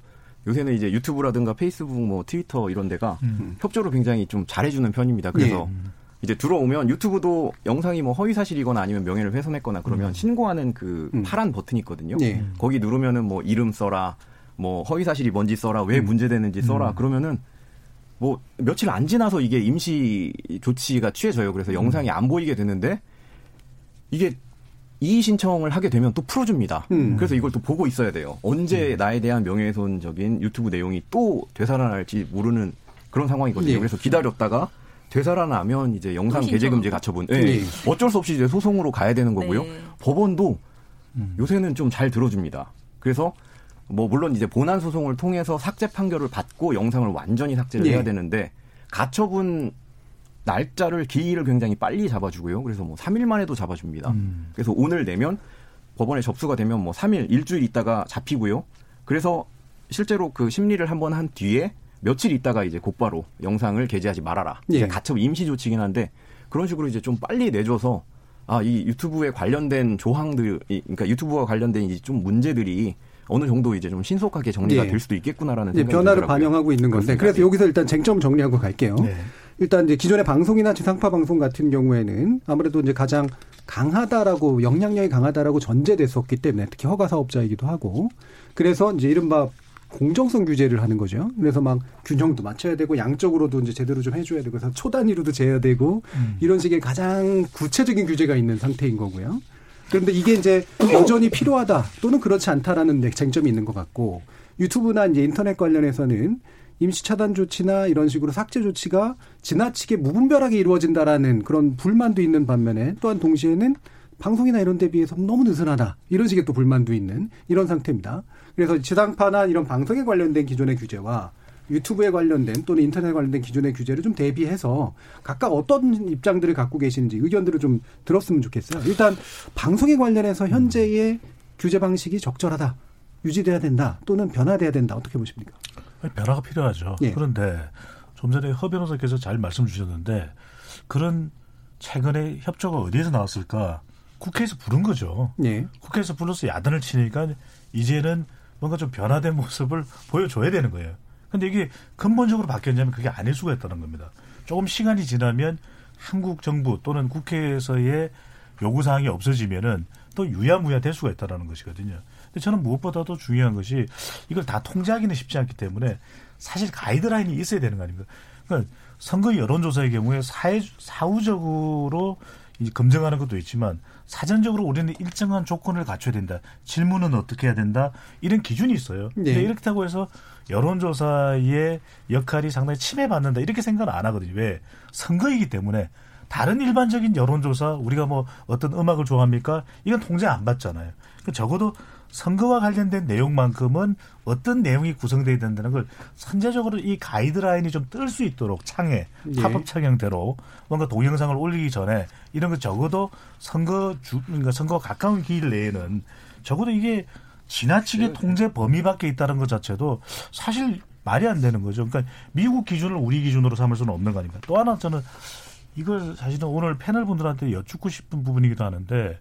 요새는 이제 유튜브라든가 페이스북, 뭐 트위터 이런 데가 협조를 굉장히 좀 잘해주는 편입니다. 그래서 예. 이제 들어오면 유튜브도 영상이 뭐 허위 사실이거나 아니면 명예를 훼손했거나 그러면 신고하는 그 파란 버튼이 있거든요. 예. 거기 누르면은 뭐 이름 써라, 뭐 허위 사실이 뭔지 써라, 왜 문제되는지 써라. 그러면은 뭐 며칠 안 지나서 이게 임시 조치가 취해져요. 그래서 영상이 안 보이게 되는데 이게 이의 신청을 하게 되면 또 풀어줍니다. 음. 그래서 이걸 또 보고 있어야 돼요. 언제 나에 대한 명예훼손적인 유튜브 내용이 또 되살아날지 모르는 그런 상황이거든요. 예. 그래서 기다렸다가 되살아나면 이제 영상 또 게재 신청. 금지 가처분. 예. 예. 어쩔 수 없이 이제 소송으로 가야 되는 거고요. 네. 법원도 요새는 좀 잘 들어줍니다. 그래서 뭐 물론 이제 본안 소송을 통해서 삭제 판결을 받고 영상을 완전히 삭제를 예. 해야 되는데 가처분 날짜를 기일을 굉장히 빨리 잡아주고요. 그래서 뭐 3일 만에도 잡아줍니다. 그래서 오늘 내면 법원에 접수가 되면 뭐 3일, 일주일 있다가 잡히고요. 그래서 실제로 그 심리를 한번 한 뒤에 며칠 있다가 이제 곧바로 영상을 게재하지 말아라. 예. 가처분 임시 조치긴 한데 그런 식으로 이제 좀 빨리 내줘서 아, 이 유튜브에 관련된 조항들, 이- 그러니까 유튜브와 관련된 이제 좀 문제들이 어느 정도 이제 좀 신속하게 정리가 예. 될 수도 있겠구나라는 생각이 변화를 들더라고요. 반영하고 있는 건데. 그래서 여기서 일단 쟁점 정리하고 갈게요. 네. 일단 이제 기존의 방송이나 지상파 방송 같은 경우에는 아무래도 이제 가장 강하다라고 영향력이 강하다라고 전제됐었기 때문에 특히 허가 사업자이기도 하고 그래서 이제 이른바 공정성 규제를 하는 거죠. 그래서 막 균형도 맞춰야 되고 양적으로도 이제 제대로 좀 해줘야 되고 그래서 초 단위로도 재야 되고 이런 식의 가장 구체적인 규제가 있는 상태인 거고요. 그런데 이게 이제 여전히 필요하다 또는 그렇지 않다라는 네, 쟁점이 있는 것 같고 유튜브나 이제 인터넷 관련해서는 임시 차단 조치나 이런 식으로 삭제 조치가 지나치게 무분별하게 이루어진다라는 그런 불만도 있는 반면에 또한 동시에는 방송이나 이런 데 비해서 너무 느슨하다. 이런 식의 또 불만도 있는 이런 상태입니다. 그래서 지상파나 이런 방송에 관련된 기존의 규제와 유튜브에 관련된 또는 인터넷에 관련된 기존의 규제를 좀 대비해서 각각 어떤 입장들을 갖고 계시는지 의견들을 좀 들었으면 좋겠어요. 일단 방송에 관련해서 현재의 규제 방식이 적절하다. 유지돼야 된다. 또는 변화돼야 된다. 어떻게 보십니까? 변화가 필요하죠. 예. 그런데 좀 전에 허 변호사께서 잘 말씀 주셨는데 그런 최근에 협조가 어디에서 나왔을까 국회에서 부른 거죠. 예. 국회에서 불러서 야단을 치니까 이제는 뭔가 좀 변화된 모습을 보여줘야 되는 거예요. 근데 이게 근본적으로 바뀌었냐면 그게 아닐 수가 있다는 겁니다. 조금 시간이 지나면 한국 정부 또는 국회에서의 요구 사항이 없어지면은 또 유야무야 될 수가 있다는 것이거든요. 근데 저는 무엇보다도 중요한 것이 이걸 다 통제하기는 쉽지 않기 때문에 사실 가이드라인이 있어야 되는 거 아닙니까? 그러니까 선거 여론조사의 경우에 사회, 사후적으로 이제 검증하는 것도 있지만 사전적으로 우리는 일정한 조건을 갖춰야 된다. 질문은 어떻게 해야 된다. 이런 기준이 있어요. 근데 네. 이렇다고 해서 여론조사의 역할이 상당히 침해받는다. 이렇게 생각은 안 하거든요. 왜? 선거이기 때문에 다른 일반적인 여론조사 우리가 뭐 어떤 음악을 좋아합니까? 이건 통제 안 받잖아요. 그 적어도 선거와 관련된 내용만큼은 어떤 내용이 구성돼야 된다는 걸 선제적으로 이 가이드라인이 좀 뜰 수 있도록 창에 예. 팝업 창형대로 뭔가 동영상을 올리기 전에 이런 거 적어도 선거 주 그러니까 선거와 가까운 기일 내에는 적어도 이게 지나치게 통제 범위 밖에 있다는 것 자체도 사실 말이 안 되는 거죠. 그러니까 미국 기준을 우리 기준으로 삼을 수는 없는 거 아닙니까? 또 하나 저는 이걸 사실은 오늘 패널 분들한테 여쭙고 싶은 부분이기도 하는데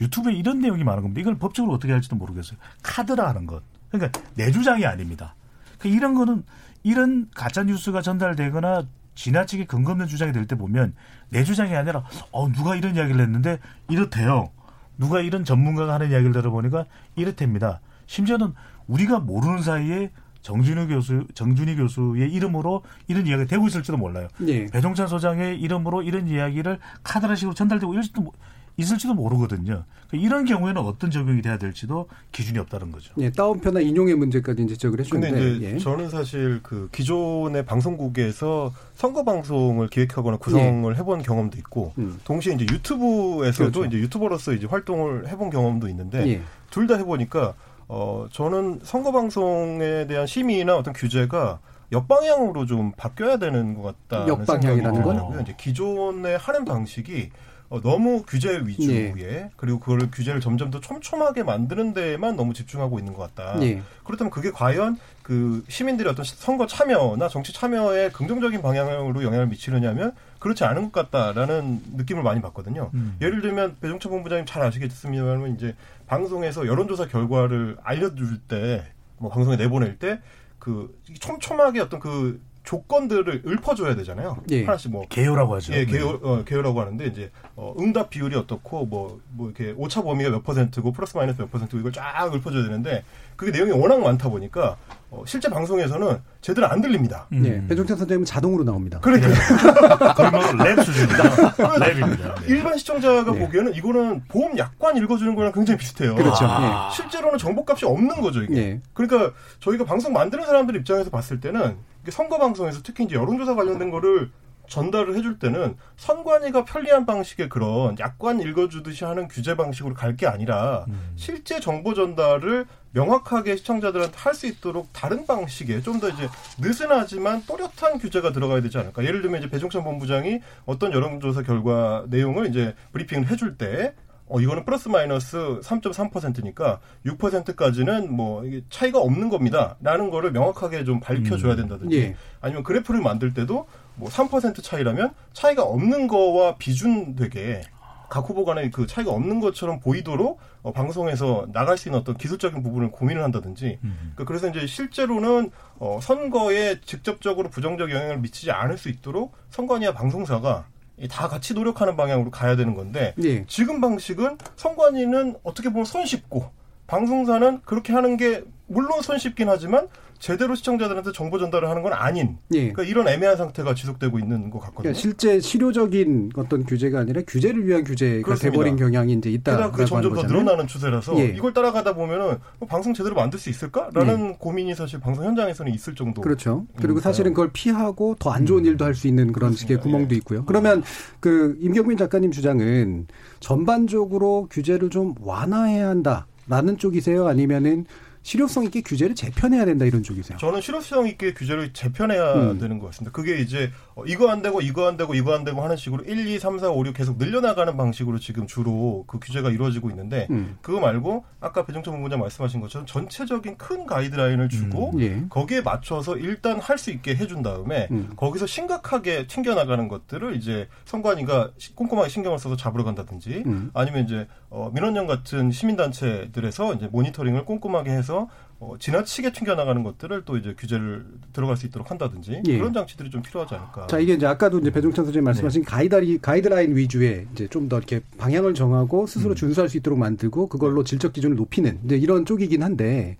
유튜브에 이런 내용이 많은 겁니다. 이걸 법적으로 어떻게 할지도 모르겠어요. 카드라는 것. 그러니까 내 주장이 아닙니다. 그러니까 이런 거는 이런 가짜 뉴스가 전달되거나 지나치게 근거 없는 주장이 될 때 보면 내 주장이 아니라 어 누가 이런 이야기를 했는데 이렇대요. 누가 이런 전문가가 하는 이야기를 들어보니까 이렇답니다. 심지어는 우리가 모르는 사이에 정준희 교수, 정준희 교수의 이름으로 이런 이야기가 되고 있을지도 몰라요. 예. 배종찬 소장의 이름으로 이런 이야기를 카드라식으로 전달되고 이럴지도 모- 있을지도 모르거든요. 그러니까 이런 경우에는 어떤 적용이 돼야 될지도 기준이 없다는 거죠. 예, 따옴표나 인용의 문제까지 이제 지적을 근데 해주는데 이제 예. 저는 사실 그 기존의 방송국에서 선거 방송을 기획하거나 구성을 해본 경험도 있고 음. 동시에 이제 유튜브에서도 그렇죠. 이제 유튜버로서 이제 활동을 해본 경험도 있는데 예. 둘다 해보니까 어 저는 선거 방송에 대한 심의나 어떤 규제가 역방향으로 좀 바뀌어야 되는 것 같다는 역방향이라는 생각이 건? 들고요. 이제 기존에 하는 방식이 어, 너무 규제 위주에 예. 그리고 그걸 규제를 점점 더 촘촘하게 만드는 데에만 너무 집중하고 있는 것 같다. 예. 그렇다면 그게 과연 그 시민들의 어떤 선거 참여나 정치 참여에 긍정적인 방향으로 영향을 미치느냐면 그렇지 않은 것 같다라는 느낌을 많이 받거든요. 음. 예를 들면 배종찬 본부장님 잘 아시겠습니다만 이제 방송에서 여론조사 결과를 알려줄 때 뭐 방송에 내보낼 때 그 촘촘하게 어떤 그 조건들을 읊어줘야 되잖아요. 예. 하나씩 뭐 개요라고 하죠. 예, 네. 개요, 어, 개요라고 하는데 이제 어, 응답 비율이 어떻고 뭐, 뭐 이렇게 오차 범위가 몇 퍼센트고 플러스 마이너스 몇 퍼센트고 이걸 쫙 읊어줘야 되는데 그게 내용이 워낙 많다 보니까 어, 실제 방송에서는 제대로 안 들립니다. 음. 예, 배종찬 선생님은 자동으로 나옵니다. 그러니까 그러면 랩 수준이다. 랩입니다. 네. 일반 시청자가 예. 보기에는 이거는 보험 약관 읽어주는 거랑 굉장히 비슷해요. 그렇죠. 아. 실제로는 정보값이 없는 거죠 이게. 예. 그러니까 저희가 방송 만드는 사람들 입장에서 봤을 때는 선거 방송에서 특히 이제 여론조사 관련된 거를 전달을 해줄 때는 선관위가 편리한 방식의 그런 약관 읽어주듯이 하는 규제 방식으로 갈 게 아니라 실제 정보 전달을 명확하게 시청자들한테 할 수 있도록 다른 방식의 좀 더 이제 느슨하지만 또렷한 규제가 들어가야 되지 않을까. 예를 들면 이제 배종찬 본부장이 어떤 여론조사 결과 내용을 이제 브리핑을 해줄 때 어, 이거는 플러스 마이너스 3.3%니까 6%까지는 뭐 이게 차이가 없는 겁니다. 라는 거를 명확하게 좀 밝혀줘야 된다든지 예. 아니면 그래프를 만들 때도 뭐 3% 차이라면 차이가 없는 거와 비준되게 각 후보 간에 그 차이가 없는 것처럼 보이도록 어, 방송에서 나갈 수 있는 어떤 기술적인 부분을 고민을 한다든지 음. 그래서 이제 실제로는 어, 선거에 직접적으로 부정적 영향을 미치지 않을 수 있도록 선관위와 방송사가 이다 같이 노력하는 방향으로 가야 되는 건데 예. 지금 방식은 선관위는 어떻게 보면 손쉽고 방송사는 그렇게 하는 게 물론 손쉽긴 하지만 제대로 시청자들한테 정보 전달을 하는 건 아닌 예. 그러니까 이런 애매한 상태가 지속되고 있는 것 같거든요. 그러니까 실제 실효적인 어떤 규제가 아니라 규제를 위한 규제가 그렇습니다. 돼버린 경향이 이제 그게 하는 점점 더. 늘어나는 추세라서 예. 이걸 따라가다 보면은 뭐 방송 제대로 만들 수 있을까라는 고민이 사실 방송 현장에서는 있을 정도. 네. 그렇죠. 그리고. 사실은 그걸 피하고 더 안 좋은 일도 할 수 있는 그런 식의 그렇습니다. 구멍도 예. 있고요. 그러면 그 임경민 작가님 주장은 전반적으로 규제를 좀 완화해야 한다라는 쪽이세요? 아니면은 실효성 있게 규제를 재편해야 된다 이런 쪽이세요. 저는 실효성 있게 규제를 재편해야 음. 되는 것 같습니다. 그게 이제 어, 이거 안 되고 이거 안 되고 이거 안 되고 하는 식으로 1, 2, 3, 4, 5, 6 계속 늘려나가는 방식으로 지금 주로 그 규제가 이루어지고 있는데 음. 그거 말고 아까 배종철 본부장 말씀하신 것처럼 전체적인 큰 가이드라인을 주고 음. 예. 거기에 맞춰서 일단 할 수 있게 해준 다음에 음. 거기서 심각하게 튕겨나가는 것들을 이제 선관위가 시- 꼼꼼하게 신경을 써서 잡으러 간다든지 음. 아니면 이제 어, 민원연 같은 시민단체들에서 이제 모니터링을 꼼꼼하게 해서 어, 지나치게 튕겨나가는 것들을 또 이제 규제를 들어갈 수 있도록 한다든지 예. 그런 장치들이 좀 필요하지 않을까. 자, 이게 이제 아까도 이제 배종찬 선생님 네. 말씀하신 가이드라인, 가이드라인 위주의 이제 좀 더 이렇게 방향을 정하고 음. 스스로 준수할 수 있도록 만들고 그걸로 질적 기준을 높이는 이제 이런 쪽이긴 한데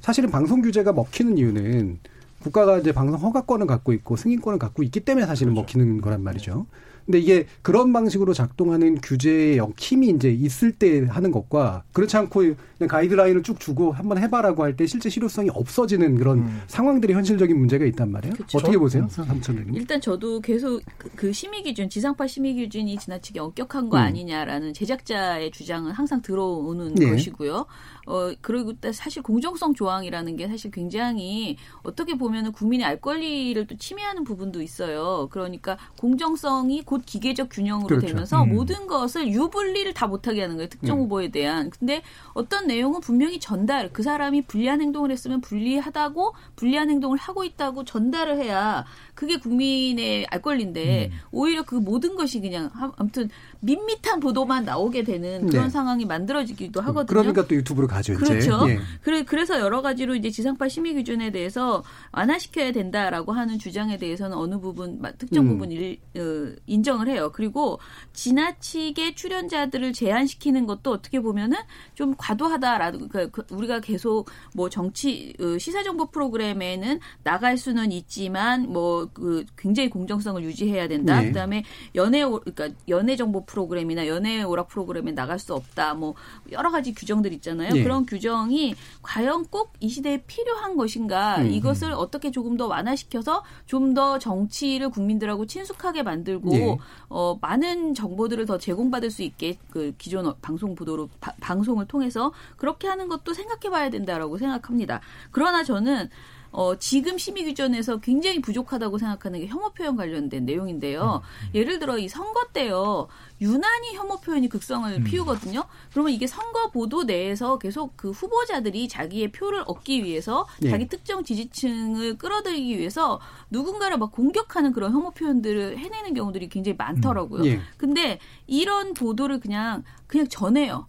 사실은 방송 규제가 먹히는 이유는 국가가 이제 방송 허가권을 갖고 있고 승인권을 갖고 있기 때문에 사실은 그렇죠. 먹히는 거란 말이죠. 근데 이게 그런 방식으로 작동하는 규제의 역- 힘이 이제 있을 때 하는 것과 그렇지 않고 그냥 가이드라인을 쭉 주고 한번 해봐라고 할 때 실제 실효성이 없어지는 그런 음. 상황들이 현실적인 문제가 있단 말이에요. 그쵸. 어떻게 보세요, 삼천님? 일단 저도 계속 그, 그 심의 기준, 지상파 심의 기준이 지나치게 엄격한 거 음. 아니냐라는 제작자의 주장은 항상 들어오는 네. 것이고요. 어, 그리고 또 사실 공정성 조항이라는 게 사실 굉장히 어떻게 보면은 국민의 알 권리를 또 침해하는 부분도 있어요. 그러니까 공정성이 곧 기계적 균형으로 그렇죠. 되면서 음. 모든 것을 유불리를 다 못하게 하는 거예요. 특정 음. 후보에 대한. 근데 어떤 내용은 분명히 전달, 그 사람이 불리한 행동을 했으면 불리하다고 불리한 행동을 하고 있다고 전달을 해야 그게 국민의 알 권리인데 오히려 그 모든 것이 그냥 하- 아무튼 밋밋한 보도만 나오게 되는 그런 네. 상황이 만들어지기도 하거든요. 그러니까 또 유튜브로 가죠. 그렇죠. 예. 그래, 그래서 여러 가지로 이제 지상파 심의 기준에 대해서 완화시켜야 된다라고 하는 주장에 대해서는 어느 부분, 마- 특정 음. 부분 일, 어, 인정을 해요. 그리고 지나치게 출연자들을 제한시키는 것도 어떻게 보면은 좀 과도하다라고, 그러니까 그 우리가 계속 뭐 정치, 어, 시사 정보 프로그램에는 나갈 수는 있지만 뭐 그 굉장히 공정성을 유지해야 된다. 네. 그다음에 연애, 오- 그러니까 연애 정보 프로그램이나 연애 오락 프로그램에 나갈 수 없다. 뭐 여러 가지 규정들 있잖아요. 네. 그런 규정이 과연 꼭 이 시대에 필요한 것인가 음. 이것을 어떻게 조금 더 완화시켜서 좀 더 정치를 국민들하고 친숙하게 만들고 네. 어, 많은 정보들을 더 제공받을 수 있게 그 기존 어- 방송 보도로 바- 방송을 통해서 그렇게 하는 것도 생각해 봐야 된다라고 생각합니다. 그러나 저는 어, 지금 심의 규정에서 굉장히 부족하다고 생각하는 게 혐오 표현 관련된 내용인데요. 예를 들어 이 선거 때요. 유난히 혐오 표현이 극성을 피우거든요. 그러면 이게 선거 보도 내에서 계속 그 후보자들이 자기의 표를 얻기 위해서 예. 자기 특정 지지층을 끌어들이기 위해서 누군가를 막 공격하는 그런 혐오 표현들을 해내는 경우들이 굉장히 많더라고요. 예. 근데 이런 보도를 그냥 그냥 전해요.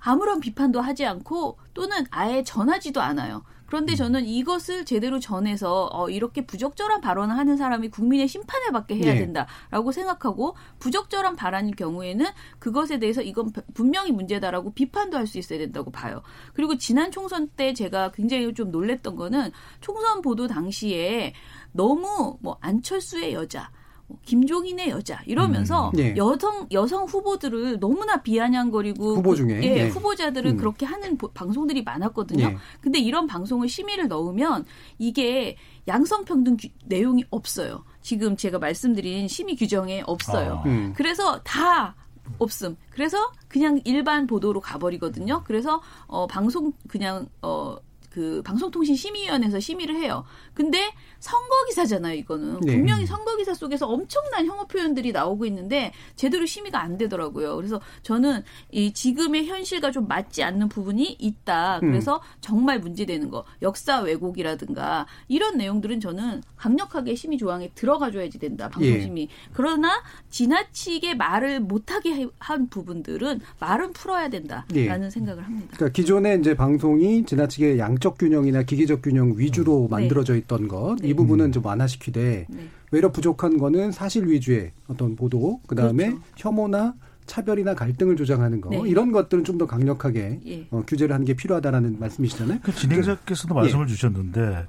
아무런 비판도 하지 않고 또는 아예 전하지도 않아요. 그런데 저는 이것을 제대로 전해서 어, 이렇게 부적절한 발언을 하는 사람이 국민의 심판을 받게 해야 예. 된다라고 생각하고 부적절한 발언일 경우에는 그것에 대해서 이건 분명히 문제다라고 비판도 할 수 있어야 된다고 봐요. 그리고 지난 총선 때 제가 굉장히 좀 놀랬던 거는 총선 보도 당시에 너무 뭐 안철수의 여자 뭐 김종인의 여자 이러면서 음. 예. 여성 여성 후보들을 너무나 비아냥거리고 후보 중에, 예, 예. 후보자들을 음. 그렇게 하는 보- 방송들이 많았거든요. 예. 근데 이런 방송을 심의를 넣으면 이게 양성평등 규- 내용이 없어요. 지금 제가 말씀드린 심의 규정에 없어요. 아. 음. 그래서 다 없음. 그래서 그냥 일반 보도로 가버리거든요. 그래서 어 방송 그냥 어 그 방송통신심의위원회에서 심의를 해요. 근데 선거 기사잖아요, 이거는. 네. 분명히 선거 기사 속에서 엄청난 혐오 표현들이 나오고 있는데 제대로 심의가 안 되더라고요. 그래서 저는 이 지금의 현실과 좀 맞지 않는 부분이 있다. 음. 그래서 정말 문제되는 거, 역사 왜곡이라든가 이런 내용들은 저는 강력하게 심의 조항에 들어가줘야지 된다. 예. 방송심의. 그러나 지나치게 말을 못하게 해- 한 부분들은 말은 풀어야 된다라는 예. 생각을 합니다. 그러니까 기존에 이제 방송이 지나치게 양적 균형이나 기계적 균형 위주로 네. 만들어져 있던 것, 이 부분은 좀 완화시키되 네. 외려 부족한 거는 사실 위주의 어떤 보도, 그 다음에 그렇죠. 혐오나 차별이나 갈등을 조장하는 거 네. 이런 것들은 좀 더 강력하게 예. 어, 규제를 하는 게 필요하다라는 말씀이시잖아요. 그 진행자께서도 예. 말씀을 주셨는데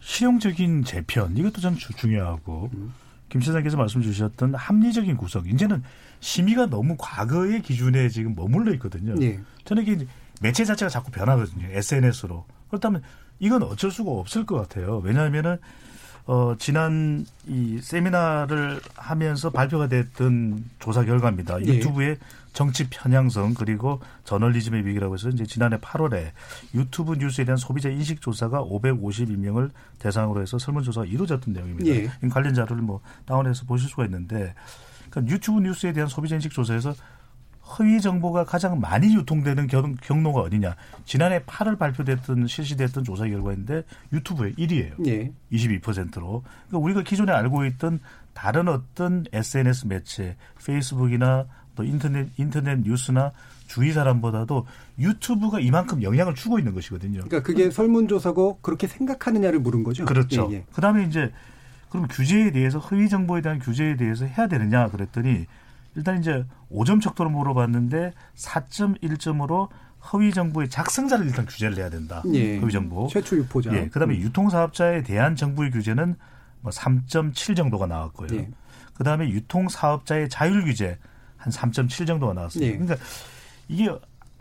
실용적인 재편 이것도 참 주- 중요하고 음. 김 시장께서 말씀 주셨던 합리적인 구성 이제는 심의가 너무 과거의 기준에 지금 머물러 있거든요. 예. 저는 이게 매체 자체가 자꾸 변하거든요. SNS로. 그렇다면 이건 어쩔 수가 없을 것 같아요. 왜냐하면은 어, 지난 이 세미나를 하면서 발표가 됐던 조사 결과입니다. 예. 유튜브의 정치 편향성 그리고 저널리즘의 위기라고 해서 이제 지난해 8월에 유튜브 뉴스에 대한 소비자 인식 조사가 552명을 대상으로 해서 설문조사가 이루어졌던 내용입니다. 예. 이 관련 자료를 뭐 다운해서 보실 수가 있는데 그러니까 유튜브 뉴스에 대한 소비자 인식 조사에서 허위 정보가 가장 많이 유통되는 경, 경로가 어디냐. 지난해 8월 발표됐던 실시됐던 조사 결과인데 유튜브의 1위예요. 예. 22%로. 그러니까 우리가 기존에 알고 있던 다른 어떤 SNS 매체, 페이스북이나 또 인터넷 인터넷 뉴스나 주위 사람보다도 유튜브가 이만큼 영향을 주고 있는 것이거든요. 그러니까 그게 설문조사고 그렇게 생각하느냐를 물은 거죠. 그렇죠. 예, 예. 그다음에 이제 그럼 규제에 대해서 허위 정보에 대한 규제에 대해서 해야 되느냐 그랬더니 일단 이제 5점 척도로 물어봤는데 4.1점으로 허위 정보의 작성자를 일단 규제를 해야 된다. 예. 허위 정보. 최초 유포자. 예. 그다음에 음. 유통 사업자에 대한 정부의 규제는 뭐 3.7 정도가 나왔고요. 예. 그다음에 유통 사업자의 자율 규제 한 3.7 정도가 나왔습니다. 예. 그러니까 이게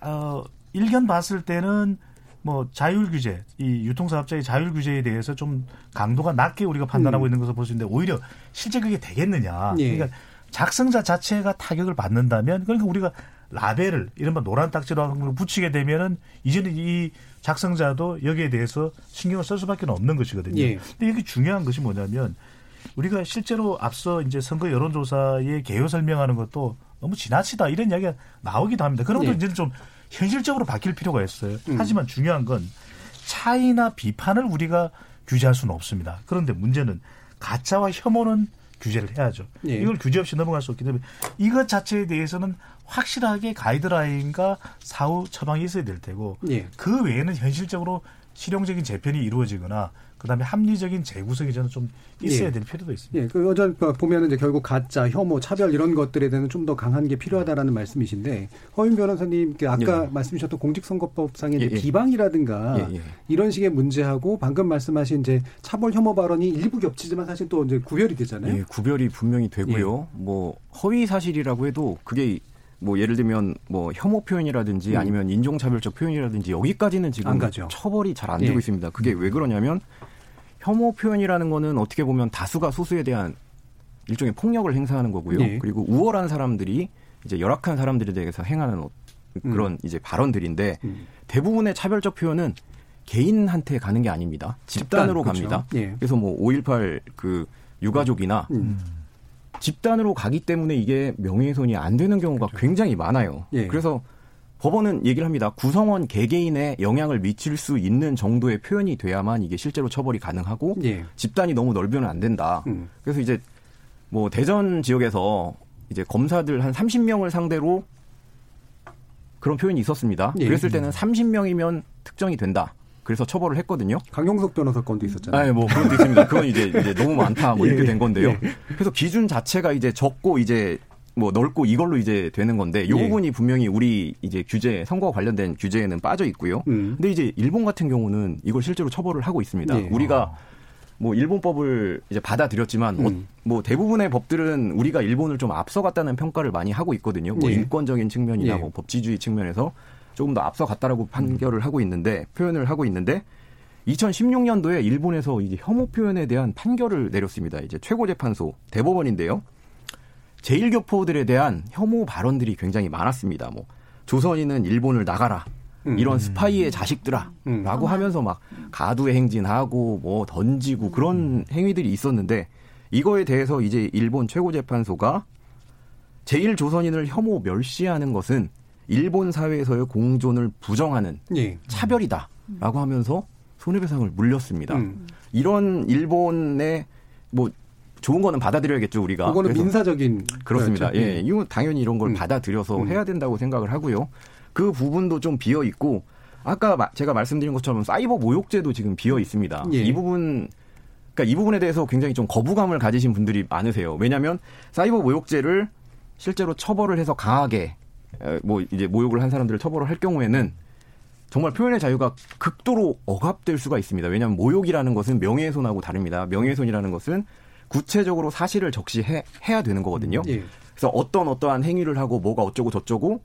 어 일견 봤을 때는 뭐 자율 규제, 이 유통사업자의 자율 규제에 대해서 좀 강도가 낮게 우리가 판단하고 음. 있는 것을 볼 수 있는데 오히려 실제 그게 되겠느냐. 예. 그러니까 작성자 자체가 타격을 받는다면 그러니까 우리가 라벨을 이른바 노란 딱지로 하는 걸 붙이게 되면은 이제는 이 작성자도 여기에 대해서 신경을 쓸 수밖에 없는 것이거든요. 예. 근데 이게 중요한 것이 뭐냐면 우리가 실제로 앞서 이제 선거 여론조사의 개요 설명하는 것도 너무 지나치다 이런 이야기가 나오기도 합니다. 그런 것도 예. 이제는 좀 현실적으로 바뀔 필요가 있어요. 음. 하지만 중요한 건 차이나 비판을 우리가 규제할 수는 없습니다. 그런데 문제는 가짜와 혐오는 규제를 해야죠. 예. 이걸 규제 없이 넘어갈 수 없기 때문에 이것 자체에 대해서는 확실하게 가이드라인과 사후 처방이 있어야 될 테고 예. 그 외에는 현실적으로 실용적인 재편이 이루어지거나 그다음에 합리적인 재구성이 저는 좀 있어야 예. 될 필요도 있습니다. 예, 그 어전 보면은 이제 결국 가짜, 혐오, 차별 이런 것들에 대해서 좀더 강한 게 필요하다라는 말씀이신데 허윤 변호사님 그 아까 예. 말씀하셨던 공직선거법상의 예, 예. 비방이라든가 예, 예. 이런 식의 문제하고 방금 말씀하신 이제 차별 혐오 발언이 일부 겹치지만 사실 또 이제 구별이 되잖아요. 예, 구별이 분명히 되고요. 뭐 허위 사실이라고 해도 그게 뭐 예를 들면 뭐 혐오 표현이라든지 음. 아니면 인종차별적 표현이라든지 여기까지는 지금. 처벌이 잘 안 되고 예. 있습니다. 그게 왜 그러냐면 혐오 표현이라는 거는 어떻게 보면 다수가 소수에 대한 일종의 폭력을 행사하는 거고요. 예. 그리고 우월한 사람들이 이제 열악한 사람들에 대해서 행하는 어- 그런 음. 이제 발언들인데 음. 대부분의 차별적 표현은 개인한테 가는 게 아닙니다. 집단으로 집단, 그렇죠. 갑니다. 예. 그래서 뭐 5.18 그 유가족이나 음. 집단으로 가기 때문에 이게 명예훼손이 안 되는 경우가 굉장히 많아요. 예. 그래서 법원은 얘기를 합니다. 구성원 개개인에 영향을 미칠 수 있는 정도의 표현이 돼야만 이게 실제로 처벌이 가능하고 예. 집단이 너무 넓으면 안 된다. 음. 그래서 이제 뭐 대전 지역에서 이제 검사들 한 30명을 상대로 그런 표현이 있었습니다. 예. 그랬을 때는 30명이면 특정이 된다. 그래서 처벌을 했거든요. 강용석 변호사 건도 있었잖아요. 아, 뭐 그런 게 있습니다. 그건 이제, 이제 너무 많다 뭐 이렇게 예, 된 건데요. 예. 그래서 기준 자체가 이제 적고 이제 뭐 넓고 이걸로 이제 되는 건데 요 예. 부분이 분명히 우리 이제 규제 선거와 관련된 규제에는 빠져 있고요. 음. 근데 이제 일본 같은 경우는 이걸 실제로 처벌을 하고 있습니다. 예. 우리가 뭐 일본법을 이제 받아들였지만 어, 음. 뭐 대부분의 법들은 우리가 일본을 좀 앞서갔다는 평가를 많이 하고 있거든요. 뭐 예. 인권적인 측면이나 예. 뭐 법치주의 측면에서 조금 더 앞서갔다라고 판결을 하고 있는데 표현을 하고 있는데 2016년도에 일본에서 이제 혐오 표현에 대한 판결을 내렸습니다. 이제 최고재판소 대법원인데요. 제일교포들에 대한 혐오 발언들이 굉장히 많았습니다. 뭐 조선인은 일본을 나가라. 음. 이런 스파이의 자식들아. 음. 라고 하면서 막 가두에 행진하고 뭐 던지고 그런 행위들이 있었는데 이거에 대해서 이제 일본 최고재판소가 제일 조선인을 혐오 멸시하는 것은 일본 사회에서의 공존을 부정하는 예. 차별이다라고 하면서 손해배상을 물렸습니다. 음. 이런 일본의 뭐 좋은 거는 받아들여야겠죠 우리가. 그거는 민사적인 그렇습니다. 거였죠. 예, 이거 당연히 이런 걸 음. 받아들여서 음. 해야 된다고 생각을 하고요. 그 부분도 좀 비어 있고 아까 마- 제가 말씀드린 것처럼 사이버 모욕죄도 지금 비어 있습니다. 예. 이 부분 그러니까 이 부분에 대해서 굉장히 좀 거부감을 가지신 분들이 많으세요. 왜냐하면 사이버 모욕죄를 실제로 처벌을 해서 강하게 에, 뭐 이제 모욕을 한 사람들을 처벌을 할 경우에는 정말 표현의 자유가 극도로 억압될 수가 있습니다. 왜냐하면 모욕이라는 것은 명예훼손하고 다릅니다. 명예훼손이라는 것은 구체적으로 사실을 적시해 해야 되는 거거든요. 예. 그래서 어떤 어떠한 행위를 하고 뭐가 어쩌고 저쩌고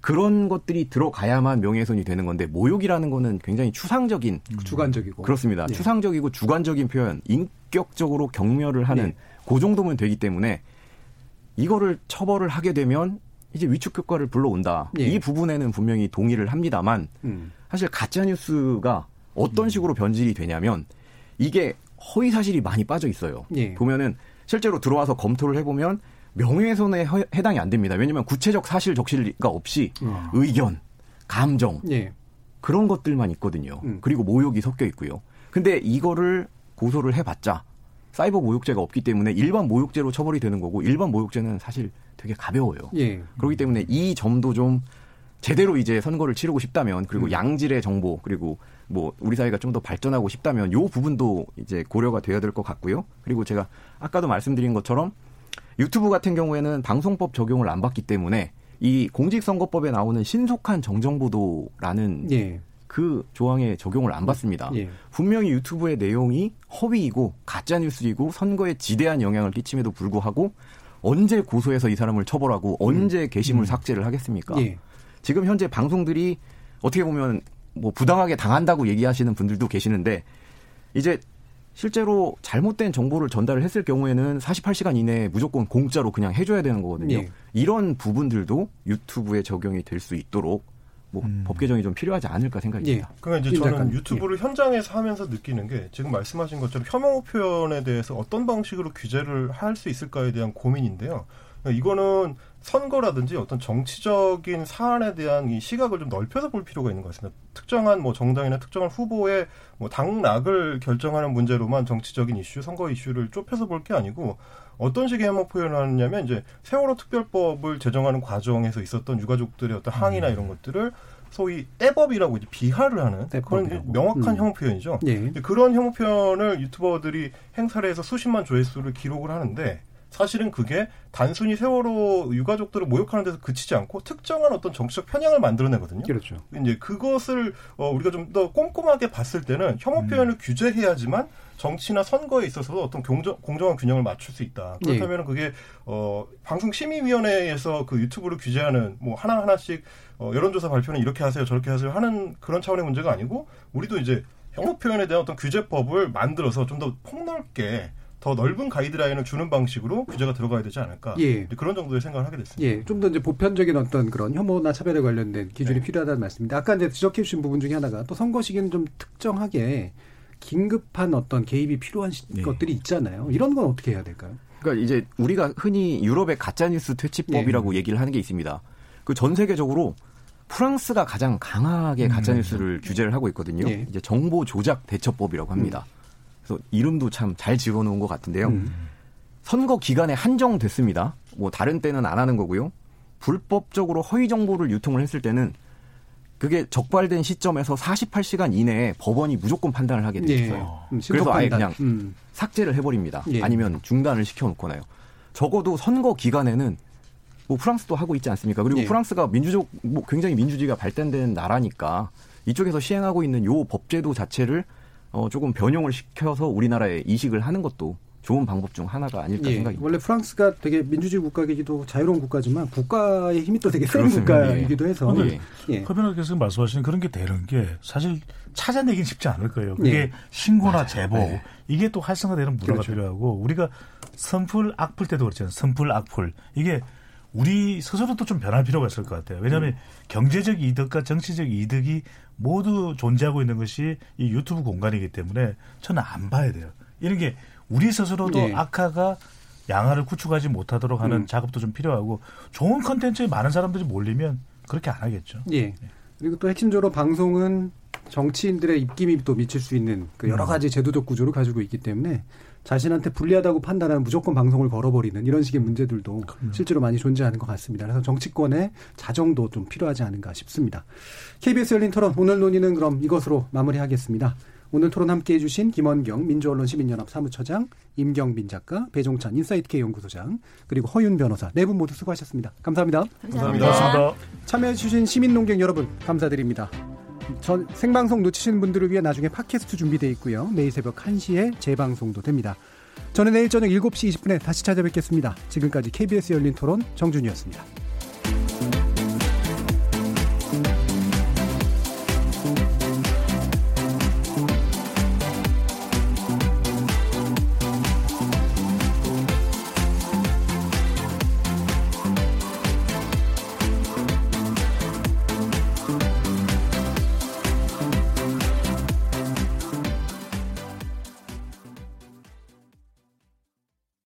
그런 것들이 들어가야만 명예훼손이 되는 건데 모욕이라는 거는 굉장히 추상적인 주관적이고 그렇습니다. 예. 추상적이고 주관적인 표현, 인격적으로 경멸을 하는 예. 그 정도면 되기 때문에 이거를 처벌을 하게 되면 이제 위축 효과를 불러온다. 예. 이 부분에는 분명히 동의를 합니다만 음. 사실 가짜 뉴스가 어떤 식으로 변질이 되냐면 이게 허위 사실이 많이 빠져 있어요. 예. 보면은 실제로 들어와서 검토를 해보면 명예훼손에 허- 해당이 안 됩니다. 왜냐하면 구체적 사실 적실가 없이 어. 의견, 감정 예. 그런 것들만 있거든요. 음. 그리고 모욕이 섞여 있고요. 근데 이거를 고소를 해봤자 사이버 모욕죄가 없기 때문에 일반 모욕죄로 처벌이 되는 거고 일반 모욕죄는 사실 되게 가벼워요. 예. 그렇기 때문에 이 점도 좀 제대로 이제 선거를 치르고 싶다면 그리고 음. 양질의 정보 그리고 뭐 우리 사회가 좀 더 발전하고 싶다면 요 부분도 이제 고려가 돼야 될 것 같고요. 그리고 제가 아까도 말씀드린 것처럼 유튜브 같은 경우에는 방송법 적용을 안 받기 때문에 이 공직선거법에 나오는 신속한 정정보도라는 예. 그 조항에 적용을 안 받습니다. 예. 분명히 유튜브의 내용이 허위이고 가짜 뉴스이고 선거에 지대한 영향을 끼침에도 불구하고 언제 고소해서 이 사람을 처벌하고 언제 게시물 삭제를 하겠습니까? 음. 예. 지금 현재 방송들이 어떻게 보면 뭐 부당하게 당한다고 얘기하시는 분들도 계시는데 이제 실제로 잘못된 정보를 전달을 했을 경우에는 48시간 이내에 무조건 공짜로 그냥 해줘야 되는 거거든요. 예. 이런 부분들도 유튜브에 적용이 될 수 있도록 뭐법 개정이 좀 필요하지 않을까 생각이 듭니다. 그러니까 이제 임 저는 작가님. 유튜브를 현장에서 하면서 느끼는 게 지금 말씀하신 것처럼 혐오 표현에 대해서 어떤 방식으로 규제를 할 수 있을까에 대한 고민인데요. 그러니까 이거는 선거라든지 어떤 정치적인 사안에 대한 이 시각을 좀 넓혀서 볼 필요가 있는 것 같습니다. 특정한 뭐 정당이나 특정한 후보의 뭐 당락을 결정하는 문제로만 정치적인 이슈, 선거 이슈를 좁혀서 볼 게 아니고 어떤 식의 혐오 표현을 하느냐면 이제 세월호 특별법을 제정하는 과정에서 있었던 유가족들의 어떤 항의나 이런 것들을 소위 떼법이라고 이제 비하를 하는 그런 떼법이라고. 명확한 음. 혐오 표현이죠. 예. 그런 혐오 표현을 유튜버들이 행사를 해서 수십만 조회수를 기록을 하는데 사실은 그게 단순히 세월호 유가족들을 모욕하는 데서 그치지 않고 특정한 어떤 정치적 편향을 만들어내거든요. 그렇죠. 이제 그것을 어, 우리가 좀 더 꼼꼼하게 봤을 때는 혐오 표현을 규제해야지만 정치나 선거에 있어서도 어떤 공정, 공정한 균형을 맞출 수 있다. 예. 그렇다면 그게 어, 방송심의위원회에서 그 유튜브를 규제하는 뭐 하나 하나씩 어, 여론조사 발표는 이렇게 하세요, 저렇게 하세요 하는 그런 차원의 문제가 아니고 우리도 이제 혐오 표현에 대한 어떤 규제법을 만들어서 좀 더 폭넓게 더 넓은 가이드라인을 주는 방식으로 규제가 들어가야 되지 않을까. 예. 그런 정도의 생각을 하게 됐습니다. 예, 좀 더 이제 보편적인 어떤 그런 혐오나 차별에 관련된 기준이 네. 필요하다는 말씀인데 아까 이제 지적해 주신 부분 중에 하나가 또 선거 시기는 좀 특정하게 긴급한 어떤 개입이 필요한 시- 네. 것들이 있잖아요. 이런 건 어떻게 해야 될까요? 그러니까 이제 우리가 흔히 유럽의 가짜뉴스 퇴치법이라고 얘기를 하는 게 있습니다. 그 전 세계적으로 프랑스가 가장 강하게 가짜뉴스를 규제를 하고 있거든요. 예. 이제 정보 조작 대처법이라고 합니다. 그래서 이름도 참 잘 지어놓은 것 같은데요. 음. 선거 기간에 한정됐습니다. 뭐 다른 때는 안 하는 거고요. 불법적으로 허위 정보를 유통을 했을 때는 그게 적발된 시점에서 48시간 이내에 법원이 무조건 판단을 하게 돼 예. 있어요. 음, 신속 그래서 아예 판단. 그냥 음. 삭제를 해버립니다. 예. 아니면 중단을 시켜놓거나요. 적어도 선거 기간에는 뭐 프랑스도 하고 있지 않습니까? 그리고 예. 프랑스가 민주적 뭐 굉장히 민주주의가 발달된 나라니까 이쪽에서 시행하고 있는 요 법제도 자체를 어 조금 변형을 시켜서 우리나라에 이식을 하는 것도 좋은 방법 중 하나가 아닐까 예, 생각이 원래 프랑스가 되게 민주주의 국가이기도 자유로운 국가지만 국가의 힘이 또 되게 센. 국가이기도 해서 예. 예. 허변호께서 말씀하시는 그런 게 되는 게 사실 찾아내긴 쉽지 않을 거예요. 그게 예. 신고나 제보 네. 이게 또 활성화되는 문화가 그렇죠. 필요하고 우리가 선풀 악풀 때도 그렇잖아요. 선풀 악풀 이게 우리 스스로도 좀 변할 필요가 있을 것 같아요. 왜냐하면 음. 경제적 이득과 정치적 이득이 모두 존재하고 있는 것이 이 유튜브 공간이기 때문에 저는 안 봐야 돼요. 이런 게 우리 스스로도 예. 악화가 양화를 구축하지 못하도록 하는 음. 작업도 좀 필요하고 좋은 컨텐츠에 많은 사람들이 몰리면 그렇게 안 하겠죠. 예. 그리고 또 핵심적으로 방송은 정치인들의 입김이 또 미칠 수 있는 그 여러 음. 가지 제도적 구조를 가지고 있기 때문에 자신한테 불리하다고 판단하면 무조건 방송을 걸어버리는 이런 식의 문제들도 실제로 많이 존재하는 것 같습니다. 그래서 정치권의 자정도 좀 필요하지 않은가 싶습니다. KBS 열린 토론 오늘 논의는 그럼 이것으로 마무리하겠습니다. 오늘 토론 함께해 주신 김언경 민주언론 시민연합 사무처장, 임경빈 작가, 배종찬 인사이트K 연구소장, 그리고 허윤 변호사 네 분 모두 수고하셨습니다. 감사합니다. 감사합니다. 고맙습니다. 참여해 주신 시민농객 여러분 감사드립니다. 전 생방송 놓치신 분들을 위해 나중에 팟캐스트 준비되어 있고요. 내일 새벽 1시에 재방송도 됩니다. 저는 내일 저녁 7시 20분에 다시 찾아뵙겠습니다. 지금까지 KBS 열린 토론 정준이었습니다.